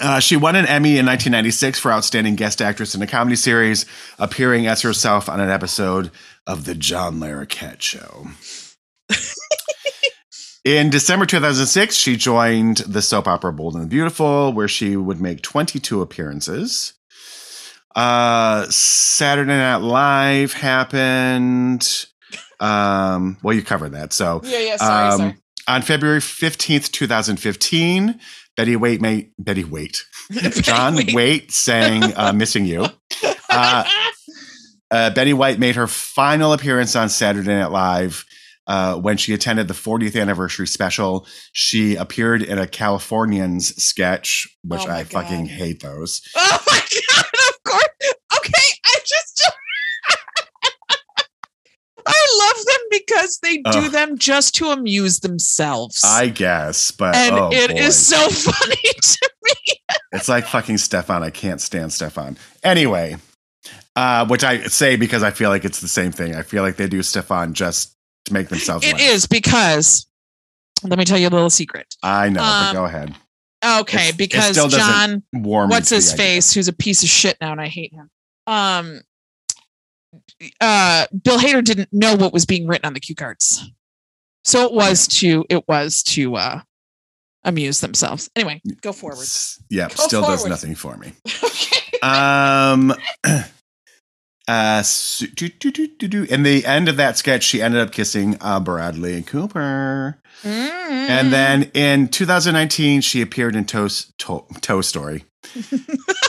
Uh, she won an Emmy in 1996 for Outstanding Guest Actress in a Comedy Series, appearing as herself on an episode of The John Larroquette Show. <laughs> in December 2006, she joined the soap opera Bold and the Beautiful, where she would make 22 appearances. Uh, Saturday Night Live happened. Um, well, you covered that. So Yeah, yeah. Sorry, um, sorry. on February 15th, 2015, Betty Waite made Betty Waite. <laughs> John Wait. Waite sang uh, Missing You. <laughs> Uh, uh, Betty White made her final appearance on Saturday Night Live uh, when she attended the 40th anniversary special. She appeared in a Californians sketch, which Oh I fucking hate those. oh my <laughs> god! Of course. Okay, I just. I love them because they do Ugh. them just to amuse themselves. I guess, but and oh it is boy. so <laughs> funny to me. It's like fucking Stefan. I can't stand Stefan. Anyway, uh, which I say because I feel like it's the same thing. I feel like they do Stefan just to make themselves It laugh. is because let me tell you a little secret. I know, but Um, go ahead. Okay, It's- because John, what's his idea. face, who's a piece of shit now, and I hate him. Um, uh, Bill Hader didn't know what was being written on the cue cards, so it was to it was to uh amuse themselves. Anyway, go forward. Yeah, Go still does nothing for me. <laughs> okay. Um. <clears throat> Uh, su- do, do, do, do, do. In the end of that sketch, she ended up kissing uh, Bradley Cooper. Mm. And then in 2019, she appeared in Toast to- Toe Story. <laughs>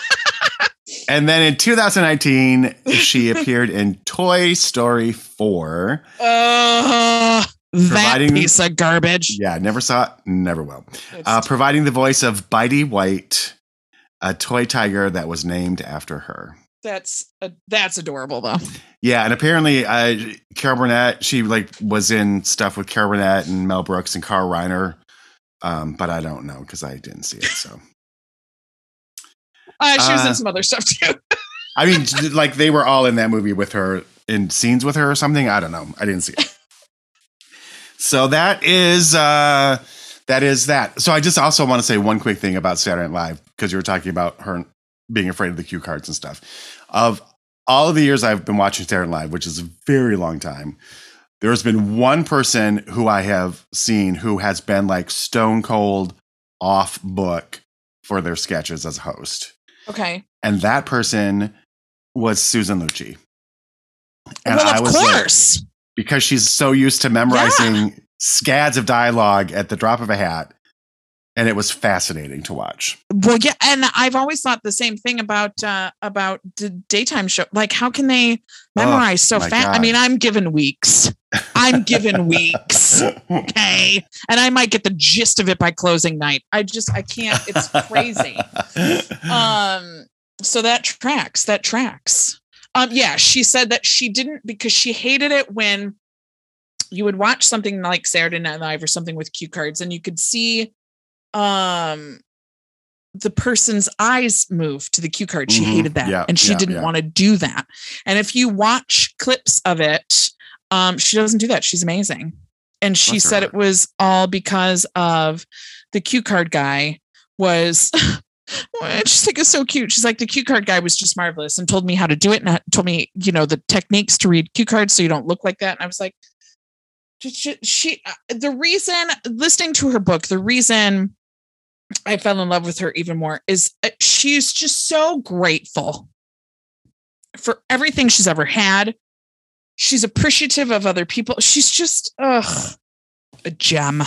and then in 2019, she <laughs> appeared in Toy Story 4. Uh, that piece of garbage. Yeah, never saw it, never will. Uh, providing the voice of Bitey White, a toy tiger that was named after her. that's uh, that's adorable though. Yeah, and apparently, uh, Carol Burnett, she like was in stuff with Carol Burnett and Mel Brooks and Carl Reiner, um, but I don't know because I didn't see it. So Uh, she was Uh, in some other stuff too. <laughs> I mean, like they were all in that movie with her in scenes with her or something. I don't know. I didn't see it. <laughs> So that is uh, that is that. So I just also want to say one quick thing about Saturday Night Live because you were talking about her being afraid of the cue cards and stuff. Of all of the years I've been watching Saturday Night Live, which is a very long time, there's been one person who I have seen who has been like stone cold off book for their sketches as a host Okay. and that person was Susan Lucci. And well, I of was like- because she's so used to memorizing scads of dialogue at the drop of a hat. And it was fascinating to watch. Well, yeah, and I've always thought the same thing about uh about the daytime show. Like, how can they memorize so Oh my fast? I mean, I'm given weeks. I'm given <laughs> weeks. Okay. And I might get the gist of it by closing night. I just I can't, it's crazy. <laughs> um so that tracks that tracks um yeah she said that she didn't because she hated it when you would watch something like saturday night live or something with cue cards and you could see um the person's eyes move to the cue card she Mhm. hated that Yeah, and she yeah, didn't yeah. want to do that and if you watch clips of it um she doesn't do that she's amazing and she her said heart. it was all because of the cue card guy was I just think it's so cute. She's like, the cue card guy was just marvelous and told me how to do it and told me, you know, the techniques to read cue cards so you don't look like that. And I was like, she, she uh, the reason listening to her book, the reason I fell in love with her even more is uh, she's just so grateful for everything she's ever had. She's appreciative of other people. She's just ugh, a gem.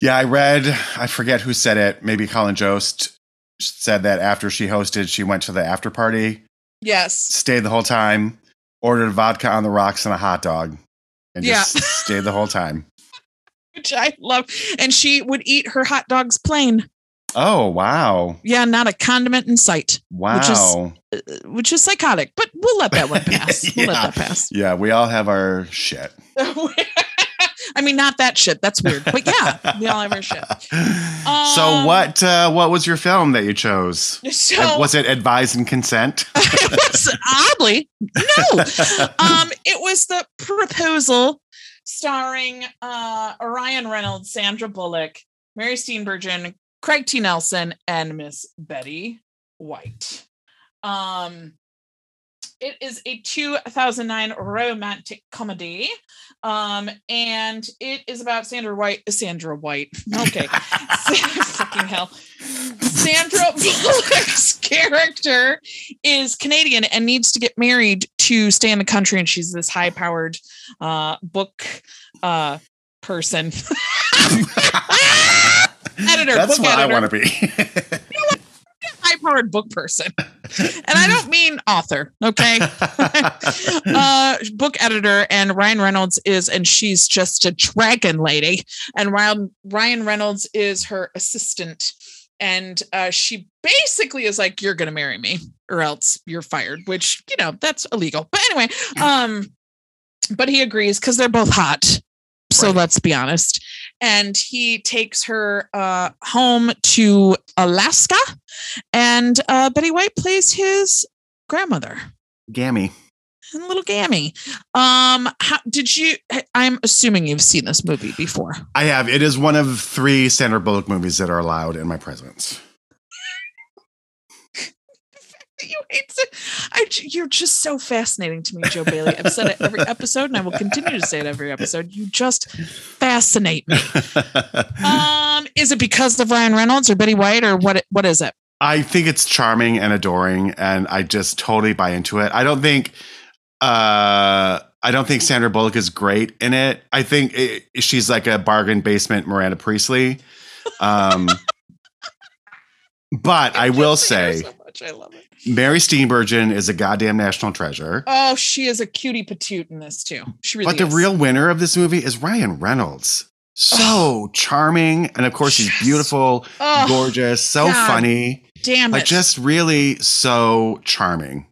Yeah, I read, I forget who said it. Maybe Colin Jost said that after she hosted, she went to the after party, Yes. stayed the whole time, ordered vodka on the rocks and a hot dog, and just stayed the whole time. Which I love. And she would eat her hot dogs plain. Oh, wow. Yeah, not a condiment in sight, Wow. Which is- uh, which is psychotic, but we'll let that one <laughs> pass. We'll Yeah. let that pass. yeah, we all have our shit. <laughs> I mean, not that shit. That's weird. But yeah, we all have our shit. so Um, what uh, what was your film that you chose? So was it Advise and Consent? <laughs> it was oddly no. Um, it was the proposal starring uh Ryan Reynolds, Sandra Bullock, Mary Steenburgen, Craig T. Nelson, and Miss Betty White. Um it is a 2009 romantic comedy. Um, and it is about Sandra White, Sandra White. Okay. <laughs> Fucking hell. Sandra <laughs> Bullock's character is Canadian and needs to get married to stay in the country. And she's this high powered uh, book uh, person. <laughs> Editor, That's what I want to be. Powered book person. and I don't mean author, okay? <laughs> uh book editor and Ryan Reynolds is and she's just a dragon lady and Ryan Ryan Reynolds is her assistant and uh she basically is like you're going to marry me or else you're fired which you know that's illegal but anyway um but he agrees cuz they're both hot so Right. let's be honest and he takes her uh home to Alaska and uh Betty White plays his grandmother Gammy. and little Gammy. Um, how did you? I'm assuming you've seen this movie before. I have. It is one of three Sandra Bullock movies that are allowed in my presence. <laughs> You hate it. I, you're just so fascinating to me, Joe Bailey. I've said it every episode, and I will continue to say it every episode. You just fascinate me. <laughs> Um, is it because of Ryan Reynolds or Betty White, or what? What is it? I think it's charming and adoring, and I just totally buy into it. I don't think, uh, I don't think Sandra Bullock is great in it. I think it, she's like a bargain basement Miranda Priestly. Um, <laughs> but I will just hate her say, so much. I love it. Mary Steenburgen is a goddamn national treasure. Oh, she is a cutie patoot in this too. She really But the is. real winner of this movie is Ryan Reynolds. So oh. charming, and of course, he's Yes. beautiful, oh, gorgeous, so God. funny, damn it. like just really so charming.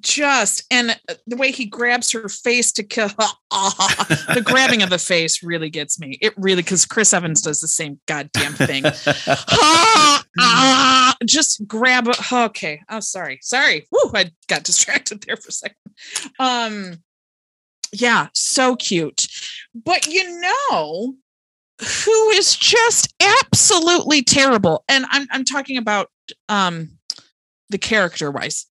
Just and the way he grabs her face to kill <laughs> the grabbing of the face really gets me. It really because chris evans does the same goddamn thing. <laughs> <laughs> Just grab okay oh sorry sorry. Woo, i got distracted there for a second. Um yeah so cute. But you know who is just absolutely terrible and i'm i'm talking about um the character wise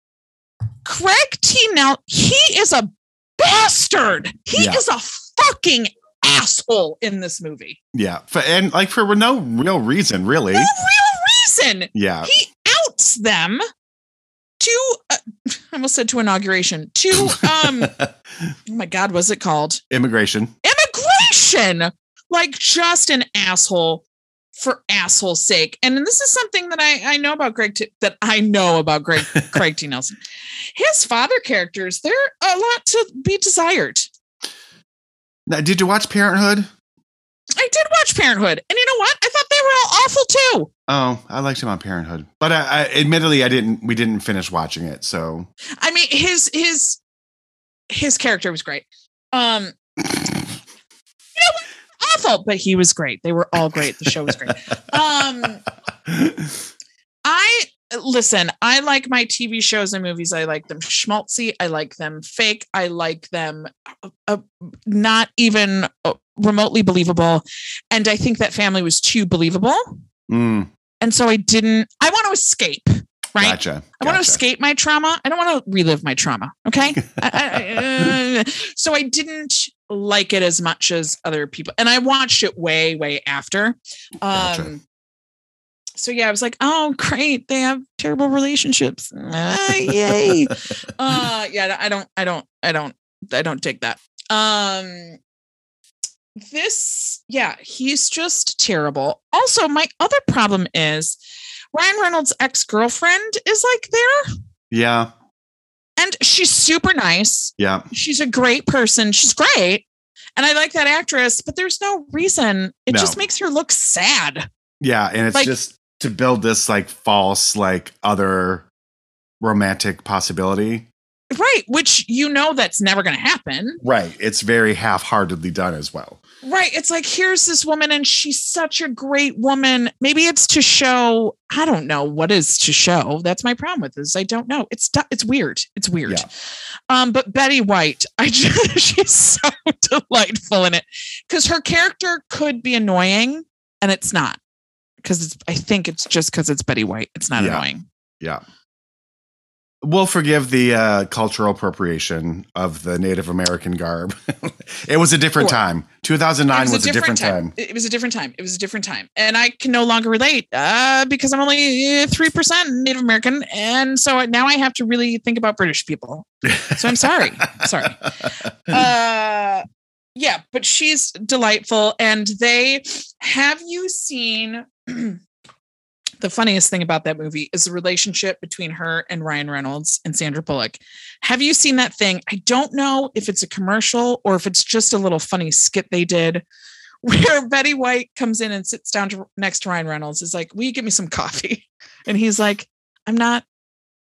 Craig T. Now he is a bastard. He Yeah. is a fucking asshole in this movie. Yeah, for, and like for no real reason, really. No real reason. Yeah, He outs them to. Uh, <laughs> I almost said to inauguration. To um. <laughs> oh my God, what's it called? immigration. Immigration. like just an asshole for asshole's sake. And this is something that I, I know about Greg, T- that I know about Greg, <laughs> Craig T. Nelson. His father characters, they're a lot to be desired. Now, did you watch Parenthood? I did watch Parenthood. And you know what? I thought they were all awful too. Oh, I liked him on Parenthood, but I, I admittedly I didn't. We didn't finish watching it, so I mean, his, his, his character was great. Um, <laughs> awful, but he was great. They were all great. The show was great. <laughs> Um, I listen. I like my TV shows and movies. I like them schmaltzy. I like them fake. I like them uh, uh, not even uh, remotely believable. And I think that family was too believable. Mm, And so I didn't. I want to escape. Right. Gotcha. I want to escape my trauma. I don't want to relive my trauma. Okay. <laughs> I, I- uh, so I didn't like it as much as other people, and I watched it way, way after. Um, Gotcha. So yeah, I was like, oh, great, they have terrible relationships. Ah, <laughs> <laughs> yay. uh, yeah, I don't, I don't, I don't, I don't take that. Um, this, yeah, he's just terrible. Also, my other problem is Ryan Reynolds' ex girlfriend is like there, Yeah, and she's super nice. yeah, She's a great person. She's great. And I like that actress, but there's no reason. It No. just makes her look sad. yeah, and it's Like- just to build this like false like other romantic possibility. Right. Which you know that's never going to happen. Right. It's very half-heartedly done as well. Right. It's like, here's this woman and she's such a great woman. Maybe it's to show, I don't know what is to show. That's my problem with this. I don't know. It's, it's weird. It's weird. Yeah. Um, but Betty White, <laughs> I just, she's so <laughs> delightful in it because her character could be annoying and it's not because it's, I think it's just because it's Betty White. It's not Yeah. annoying. Yeah. We'll forgive the uh, cultural appropriation of the Native American garb. <laughs> it was a different Sure. time. 2009 It was, a different time. It was a different time. It was a different time. And I can no longer relate uh, because I'm only uh, 3% Native American. And so now I have to really think about British people. So I'm sorry. <laughs> sorry. Uh, yeah, but she's delightful. And they have you seen <clears throat> the funniest thing about that movie is the relationship between her and Ryan Reynolds and Sandra Bullock. Have you seen that thing? I don't know if it's a commercial or if it's just a little funny skit they did <laughs> where Betty White comes in and sits down to, next to Ryan Reynolds is like, "Will you get me some coffee?" <laughs> And he's like, "I'm not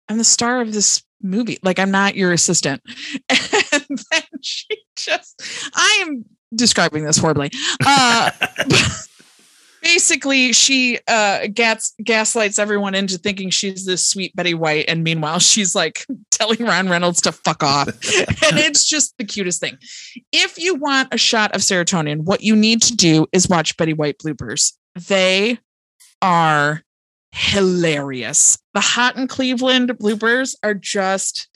I'm the star of this movie. Like I'm not your assistant." <laughs> And then she just I am describing this horribly. Uh basically she uh gas gaslights everyone into thinking she's this sweet Betty White and meanwhile <laughs> she's like telling ron Reynolds to fuck off. <laughs> And it's just the cutest thing. If you want a shot of serotonin what you need to do is watch Betty White bloopers. They are hilarious. The hot in Cleveland bloopers are just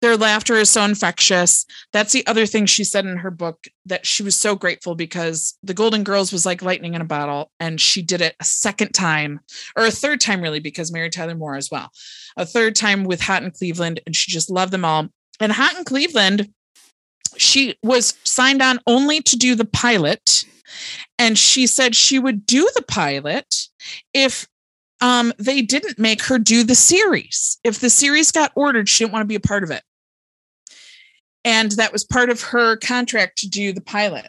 their laughter is so infectious. That's the other thing she said in her book that she was so grateful because the Golden Girls was like lightning in a bottle. And she did it a second time or a third time, really, because Mary Tyler Moore as well. A third time with Hot in Cleveland. And she just loved them all. And Hot in Cleveland, she was signed on only to do the pilot. And she said she would do the pilot if um, they didn't make her do the series. If the series got ordered, she didn't want to be a part of it and that was part of her contract to do the pilot.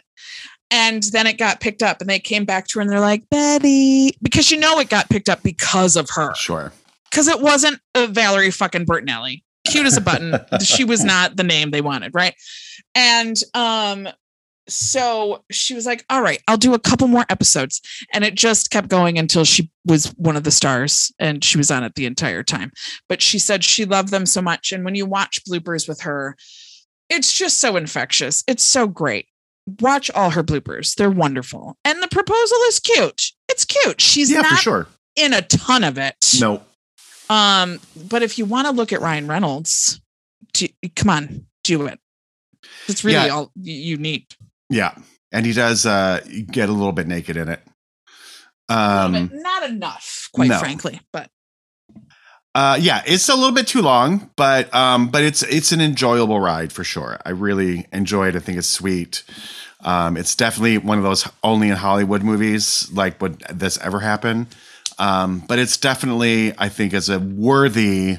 And then it got picked up, and they came back to her and they're like, Betty, because you know it got picked up because of her, Sure. because it wasn't a Valerie fucking Bertinelli, cute as a button. <laughs> she was not the name they wanted, right? And um, so she was like, "All right, I'll do a couple more episodes," and it just kept going until she was one of the stars, and she was on it the entire time. But she said she loved them so much, and when you watch bloopers with her it's just so infectious. It's so great. Watch all her bloopers. They're wonderful. And the proposal is cute. It's cute. She's Yeah, not for sure. in a ton of it. No. Um, but if you want to look at Ryan Reynolds, do, come on, do it. It's really Yeah. all you need. Yeah. And he does uh get a little bit naked in it. Um not enough, quite no. frankly. But uh yeah, it's a little bit too long, but um but it's it's an enjoyable ride for sure. I really enjoy it. I think it's sweet. Um, it's definitely one of those only in Hollywood movies. Like, would this ever happen? Um, but it's definitely, I think, is a worthy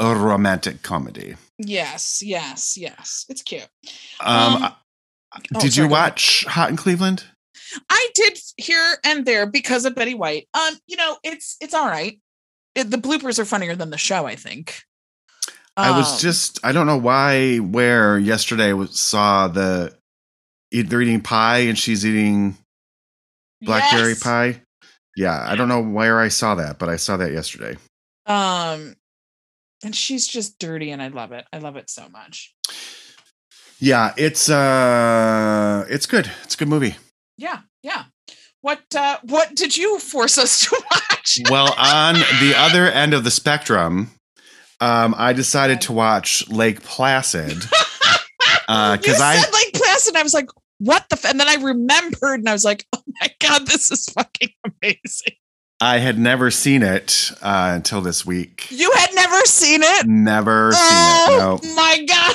romantic comedy. Yes, yes, yes. It's cute. Um, Um, uh, oh, did sorry, you watch Hot in Cleveland? I did here and there because of Betty White. Um, you know, it's it's all right. It, the bloopers are funnier than the show, I think. I was Um, just I don't know why where yesterday was, saw the they're eating pie and she's eating blackberry yes. pie. Yeah, I don't know where I saw that, but I saw that yesterday. Um, and she's just dirty, and I love it. I love it so much. Yeah, it's uh it's good. It's a good movie. Yeah, yeah. What uh what did you force us <laughs> to watch? Well, on the other end of the spectrum, um, I decided to watch Lake Placid. <laughs> Uh, you 'cause I- said like Placid, I was like, what the? F-? And then I remembered, and I was like, oh my god, this is fucking amazing. I had never seen it uh, until this week. You had never seen it. Never seen oh it. No. my god!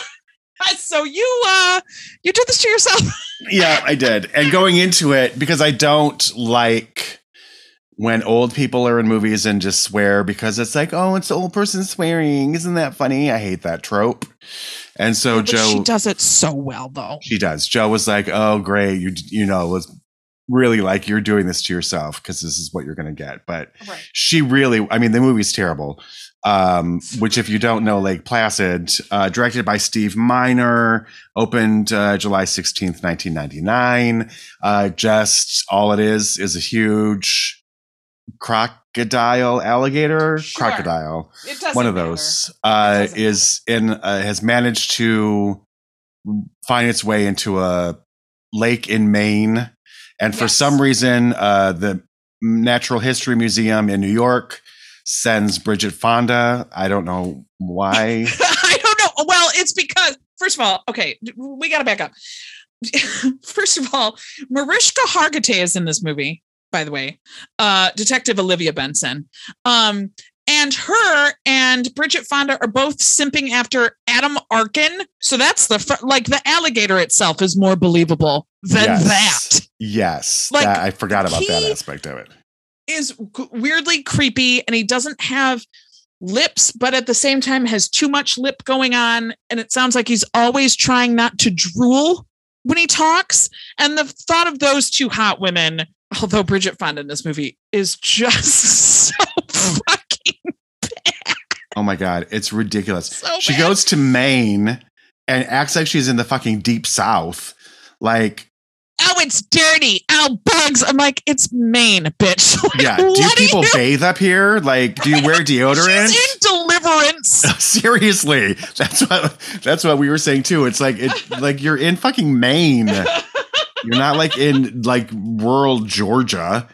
So you uh you did this to yourself. <laughs> Yeah, I did. And going into it, because I don't like when old people are in movies and just swear because it's like, oh, it's the old person swearing. Isn't that funny? I hate that trope. And so But Joe, she does it so well, though. she does. Joe was like, oh, great. You, you know, was really like, you're doing this to yourself because this is what you're going to get. But Right. she really, I mean, the movie's terrible. Um, which, if you don't know, Lake Placid, uh, directed by Steve Miner, opened uh, July 16th, 1999. Uh, just all it is is a huge crocodile, alligator, Sure. crocodile one of matter. those uh, is in uh, has managed to find its way into a lake in Maine, and for some reason, uh, the Natural History Museum in New York sends Bridget Fonda. I don't know why. <laughs> I don't know. Well, it's because first of all, okay, we got to back up. <laughs> first of all, Mariska Hargitay is in this movie, by the way. Uh, Detective Olivia Benson. Um, and her and Bridget Fonda are both simping after Adam Arkin. So that's the fir- like the alligator itself is more believable than Yes. that. Yes, Like, that, I forgot about that aspect of it. Is weirdly creepy and he doesn't have lips but at the same time has too much lip going on and it sounds like he's always trying not to drool when he talks and the thought of those two hot women although bridget fonda in this movie is <laughs> just so fucking bad. Oh my god, it's ridiculous. so she bad. goes to Maine and acts like she's in the fucking deep south. Like, oh it's dirty oh bugs i'm like it's maine bitch <laughs> Like, yeah, do people you- bathe up here? Like, do you wear <laughs> deodorant? she's in deliverance <laughs> Seriously, that's what that's what we were saying too. It's like it like you're in fucking Maine. You're not like in like rural Georgia.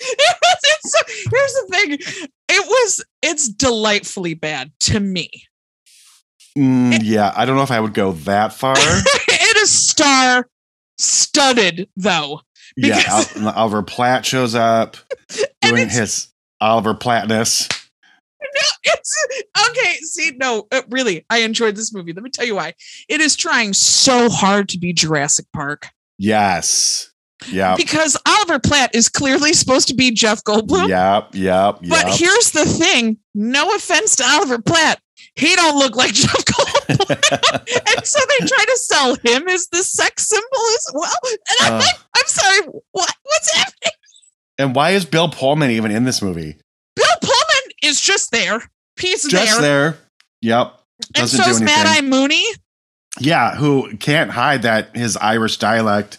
it was, it's so, here's the thing. It was it's delightfully bad to me. Mm, yeah, I don't know if I would go that far. <laughs> it is star studded though. yeah, Al- <laughs> Oliver Platt shows up doing his Oliver Plattness. it's okay. See, no, uh, really, I enjoyed this movie. Let me tell you why. It is trying so hard to be Jurassic Park Yes. Yeah. because Oliver Platt is clearly supposed to be Jeff Goldblum. Yep. Yep. But here's the thing: no offense to Oliver Platt, he don't look like <laughs> Jeff Goldblum, and so they try to sell him as the sex symbol as well. And I'm Uh. like, I'm sorry, what? What's happening? and why is Bill Pullman even in this movie? Bill Pullman is just there. He's Just there, there. Yep. and doesn't do so's Mad Eye. Moody. Yeah, who can't hide that his Irish dialect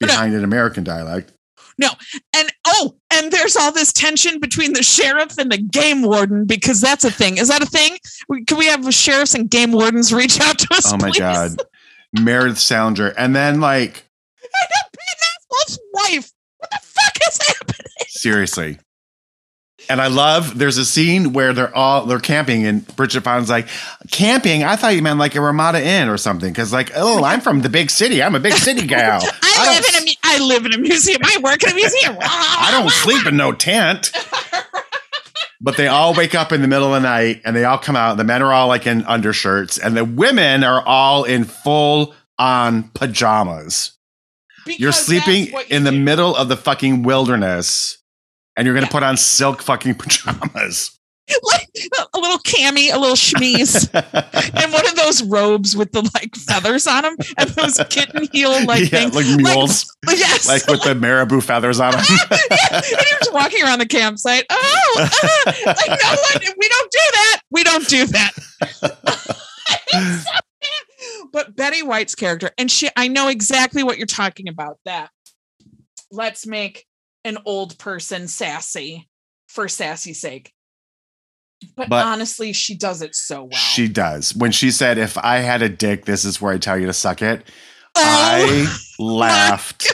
No. behind an American dialect. No. And oh, and there's all this tension between the sheriff and the game warden because that's a thing. Is that a thing? Can we have sheriffs and game wardens reach out to us? Oh my please? god. Meredith Salenger. And then like <laughs> And wife. What the fuck is happening? seriously. And I love there's a scene where they're all they're camping and Bridget Fonda's like, camping? I thought you meant like a Ramada Inn or something. Cause like, oh, I'm from the big city. I'm a big city <laughs> gal. I, don't live in a mu- I live in a museum. I work in a museum. <laughs> Ah. I don't sleep in no tent. <laughs> but they all wake up in the middle of the night and they all come out. The men are all like in undershirts, and the women are all in full on pajamas. You're sleeping you in the do. middle of the fucking wilderness, and you're gonna put on silk fucking <laughs> pajamas. like a little cami, a little chemise, <laughs> and one of those robes with the like feathers on them, and those kitten heel <laughs> like yeah, things. like mules, yes, like with the marabou feathers on them. yeah, and you're just walking around the campsite. Oh, uh, like no one, we don't do that. We don't do that. It's so bad. but Betty White's character, and she, I know exactly what you're talking about. That let's make an old person sassy for sassy's sake. But, But- honestly, she does it so well. She does. When she said, "If I had a dick, this is where I tell you to suck it," Oh, <laughs> I laughed,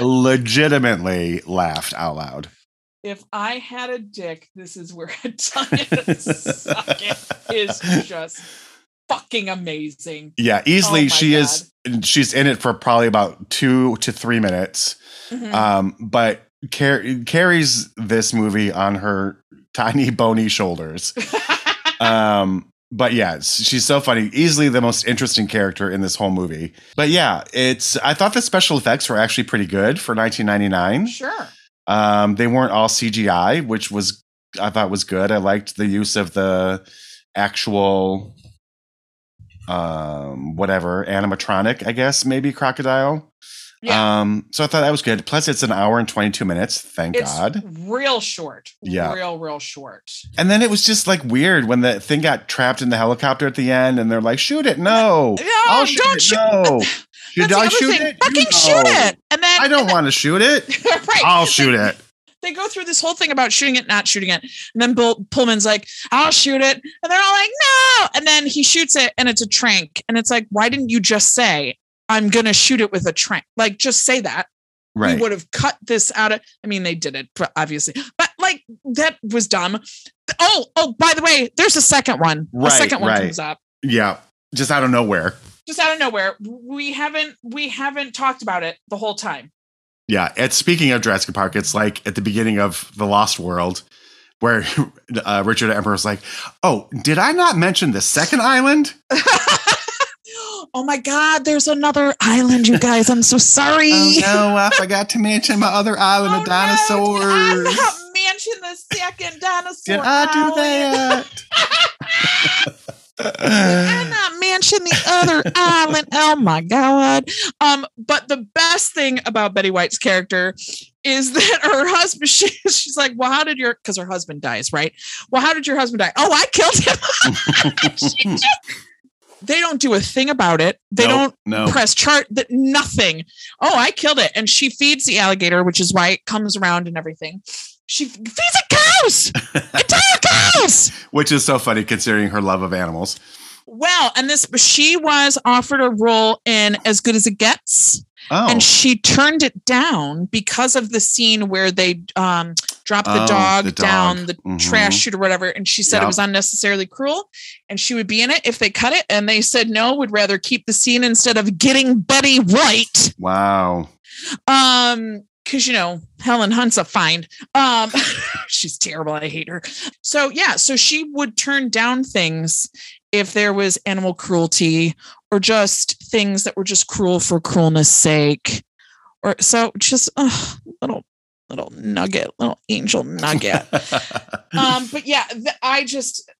legitimately laughed out loud. if I had a dick, this is where I tell you to suck it. Is just fucking amazing. Yeah, easily Oh she is. She's in it for probably about two to three minutes. Mhm. Um, but car- carries this movie on her tiny bony shoulders. <laughs> Um, but yeah, she's so funny. Easily the most interesting character in this whole movie. But yeah, it's. I thought the special effects were actually pretty good for 1999. sure. Um, they weren't all CGI, which was I thought was good. I liked the use of the actual um whatever animatronic, I guess, maybe crocodile. Yeah. Um, so I thought that was good. Plus, it's an hour and 22 minutes. Thank it's God. real short. Yeah. Real, real short. And then it was just like weird when the thing got trapped in the helicopter at the end, and they're like, "Shoot it! No, No, I'll shoot don't it! shoot. No, <laughs> should I shoot thing. it? You Fucking shoot it. And then I don't want to shoot it. <laughs> right. I'll shoot it. They go through this whole thing about shooting it, not shooting it. And then Bill Pullman's like, I'll shoot it. And they're all like, no. And then he shoots it and it's a trank. And it's like, why didn't you just say, I'm going to shoot it with a trank? Like, just say that. Right. We would have cut this out of, I mean, they did it, but obviously, but like that was dumb. Oh, oh, by the way, there's a second one. Right, a second one right. comes up. Yeah. Just out of nowhere. Just out of nowhere. We haven't, we haven't talked about it the whole time. Yeah. It's speaking of Jurassic Park, it's like at the beginning of The Lost World, where <laughs> uh, Richard Attenborough's like, "Oh, did I not mention the second island?" <laughs> oh my God, there's another island, you guys. I'm so sorry. Oh no, I forgot to mention my other island Oh, of no, did I dinosaurs. not <laughs> mention the second dinosaur. Did I do that? <laughs> Did I not mention the other island? Oh my god! Um, but the best thing about Betty White's character is <laughs> that her husband. She, she's like, "Well, how did your?" Because her husband dies, right? Well, how did your husband die? Oh, I killed him. She just- they don't do a thing about it. They Nope, don't no. press chart that nothing. Oh, I killed it. And she feeds the alligator, which is why it comes around and everything. She feeds it cows, <laughs> entire cows. Which is so funny considering her love of animals. Well, and this she was offered a role in As Good as It Gets, Oh, and she turned it down because of the scene where they um drop the Oh, dog the down dog. the Mhm. trash chute or whatever. And she said it was unnecessarily cruel and she would be in it if they cut it. And they said no, would rather keep the scene instead of getting Betty White. wow. Um, because you know, Helen Hunt's a find. Um, <laughs> she's terrible. I hate her. So yeah, so she would turn down things if there was animal cruelty or just things that were just cruel for cruelness sake. Or so just uh, little little nugget, little angel nugget. <laughs> um, but yeah, th- I just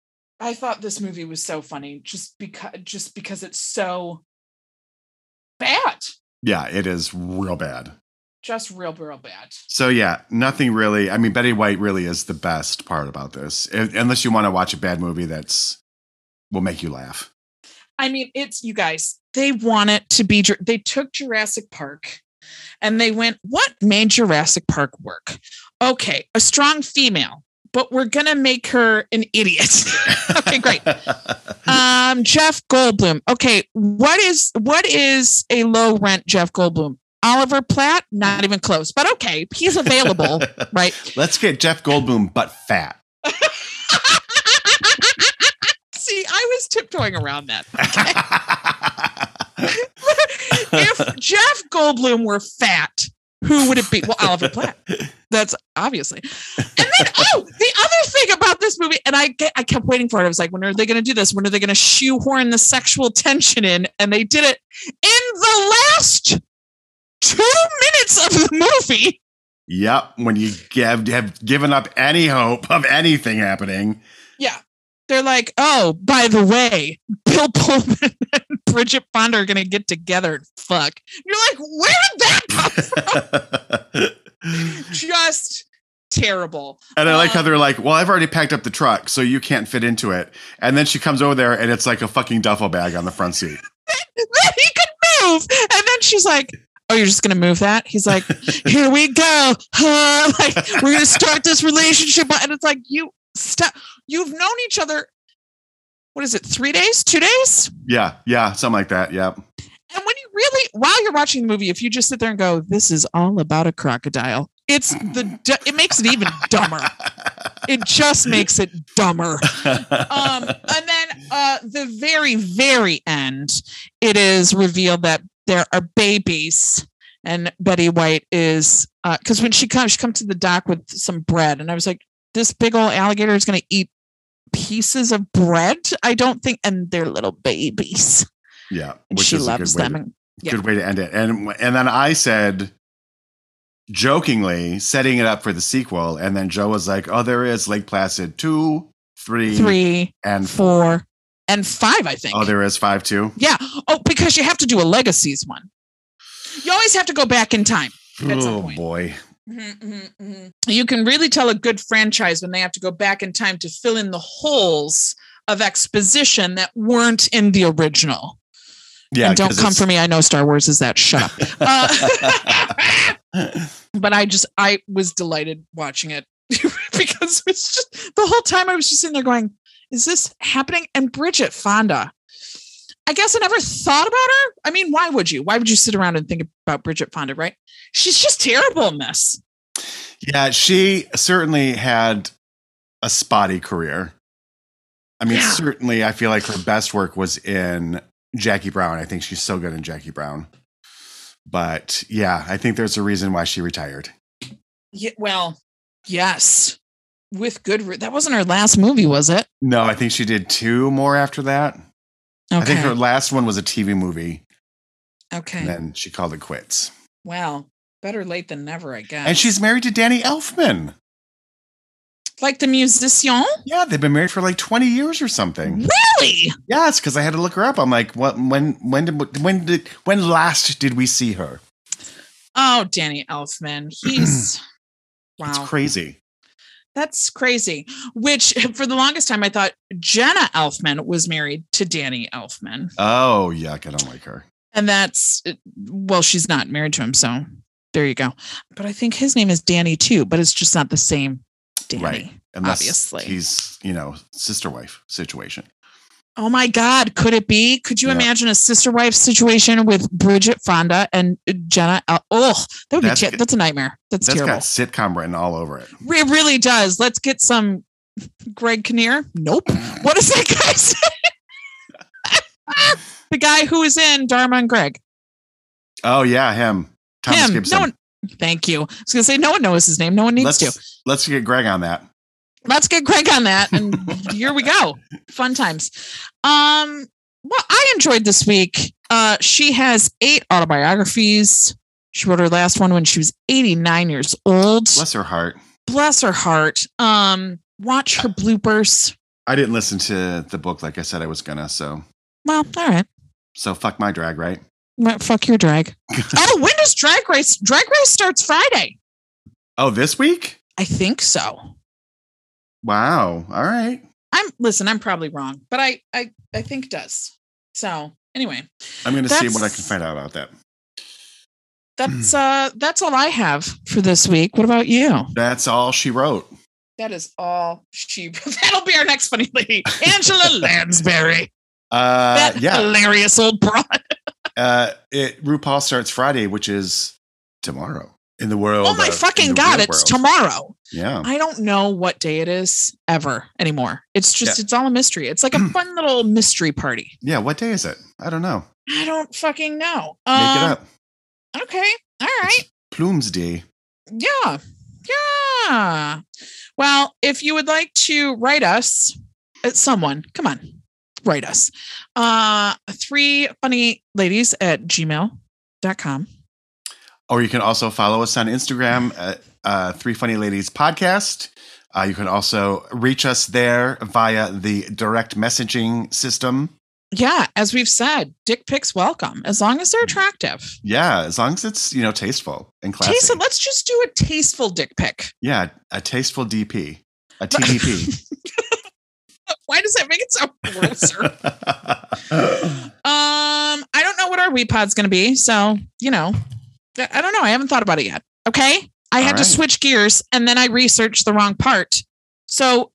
I thought this movie was so funny just because just because it's so bad. yeah, it is real bad. Just real, real bad. So yeah, nothing really. I mean, Betty White really is the best part about this, unless you want to watch a bad movie that's will make you laugh. I mean, it's you guys. They want it to be. They took Jurassic Park, and they went, "What made Jurassic Park work? Okay, a strong female, but we're gonna make her an idiot." <laughs> okay, great. <laughs> Um, Jeff Goldblum. Okay, what is what is a low rent Jeff Goldblum? Oliver Platt? Not even close. But okay, he's available, <laughs> right? Let's get Jeff Goldblum, but fat. Was tiptoeing around that. <laughs> <laughs> if Jeff Goldblum were fat, who would it be? Well, Oliver Platt. That's obviously. And then, oh, the other thing about this this movie and I I kept waiting for it. I was like, when are they going to do this? When are they going to shoehorn the sexual tension in? And they did it in the last two minutes of the movie. Yep. When you have, have given up any hope of anything happening. Yeah. They're like, oh, by the way, Bill Pullman <laughs> and Bridget Fonda are going to get together and fuck. You're like, where did that come from? <laughs> Just terrible. And I like how Um, they're like, well, I've already packed up the truck, so you can't fit into it. And then she comes over there and it's like a fucking duffel bag on the front seat. <laughs> that he could move. And then she's like, Oh, you're just gonna move that? He's like, Here we go. Huh? Like, we're gonna start this relationship. And it's like, you stop. You've known each other. What is it? Three days? Two days? Yeah. Yeah. Something like that. Yep. And when you really, while you're watching the movie, if you just sit there and go, "This is all about a crocodile," it's the it makes it even <laughs> dumber. It just makes it dumber. um, and then uh, the very, very end, it is revealed that there are babies, and Betty White is because when she comes, she comes to the dock with some bread, and I was like, this big old alligator is going to eat pieces of bread. I don't think, and they're little babies, yeah. and Which she is a loves them. to- yeah. Good way to end it. And and then I said jokingly setting it up for the sequel. And then Joe was like, Oh, there is Lake Placid two, three, Three, and four, and five. I think. Oh, there is five too. Yeah. Oh, because you have to do a legacies one. You always have to go back in time. At some oh, point. boy. You can really tell a good franchise when they have to go back in time to fill in the holes of exposition that weren't in the original. Yeah. and don't come it's- for me. I know Star Wars is that. Shut up. <laughs> Uh, <laughs> but I just, I was delighted watching it <laughs> because it's just the whole time I was just sitting there going, is this happening? And Bridget Fonda, I guess I never thought about her. I mean, why would you? Why would you sit around and think about Bridget Fonda, right? She's just terrible in this. Yeah, she certainly had a spotty career. I mean, Yeah. certainly, I feel like her best work was in Jackie Brown. I think she's so good in Jackie Brown. But yeah, I think there's a reason why she retired. Yeah, well, yes. With good, re- that wasn't her last movie, was it? No, I think she did two more after that. Okay. I think her last one was a TV movie, okay. and then she called it quits. Well, better late than never, I guess. And she's married to Danny Elfman. like the musician. Yeah, they've been married for like 20 years or something. Really? Yes, because I had to look her up. I'm like, what? When? When did? When did? When last did we see her? Oh, Danny Elfman. He's <clears throat> wow. It's crazy. That's crazy. Which <laughs> for the longest time I thought Jenna Elfman was married to Danny Elfman. Oh yuck! I don't like her. And that's uh, well, she's not married to him, so there you go. But I think his name is Danny too, but it's just not the same Danny. Right. Unless Obviously. he's you know sister wife situation. Oh my God, could it be? Could you Yeah. imagine a sister wife situation with Bridget Fonda and uh, Jenna? El- oh, that would That's be that's a nightmare. That's, terrible. That's terrible. got sitcom written all over it. It really does. Let's get some Greg Kinnear. Nope. What is that guy's <laughs> name? the guy who is in Dharma and Greg. Oh yeah, him. Thomas Him. Gibson. No one. Thank you. I was gonna say no one knows his name. No one needs let's to. let's get Greg on that. Let's get Greg on that, and <laughs> here we go. Fun times. Um. Well, I enjoyed this week. Uh, she has eight autobiographies. She wrote her last one when she was 89 years old. Bless her heart. Bless her heart. Um, watch her bloopers. I didn't listen to the book like I said I was gonna. So Well, all right. so fuck my drag, right? Well, Fuck your drag. <laughs> oh, when does drag race? Drag race starts Friday. Oh, this week? I think so. Wow. All right. I'm listen. I'm probably wrong, but I I I think does. So anyway, I'm gonna see what I can find out about that. that's <clears throat> uh that's all I have for this week. What about you? That's all she wrote. That is all she. <laughs> That'll be our next funny lady, Angela <laughs> Lansbury. Uh, that yeah. hilarious old broad. <laughs> Uh, it RuPaul starts Friday, which is tomorrow in the world. Oh my of- fucking god! It's world. tomorrow. Yeah. I don't know what day it is ever anymore. It's just Yeah. it's all a mystery. It's like a <clears throat> fun little mystery party. Yeah. What day is it? I don't know. I don't fucking know. Make it Um, up. Okay. All right. Plumes Day. Yeah. Yeah. Well, if you would like to write us, uh, someone, come on, write us. Uh three funny ladies at gmail.com. Or you can also follow us on Instagram at uh, Three Funny Ladies Podcast. Uh, you can also reach us there via the direct messaging system. Yeah, as we've said, dick pics welcome as long as they're attractive. Yeah, as long as it's you know tasteful and classy. Taste let's just do a tasteful dick pic. Yeah, a tasteful DP, a TDP. <laughs> Why does that make it so grosser? <laughs> um, I don't know what our Wii pod's going to be, so you know, I don't know. I haven't thought about it yet. Okay, I All had to switch gears, and then I researched the wrong part. So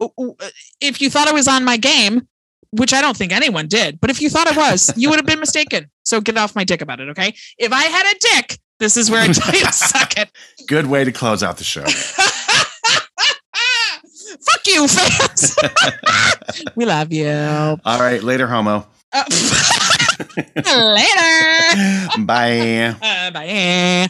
if you thought I was on my game, which I don't think anyone did, but if you thought I was, you would have been mistaken. So get off my dick about it, okay? If I had a dick, this is where I tell you to suck it. Good way to close out the show. <laughs> Fuck you, fans. <laughs> we love you. All right, later, homo. Uh, <laughs> later. Bye. Uh, bye.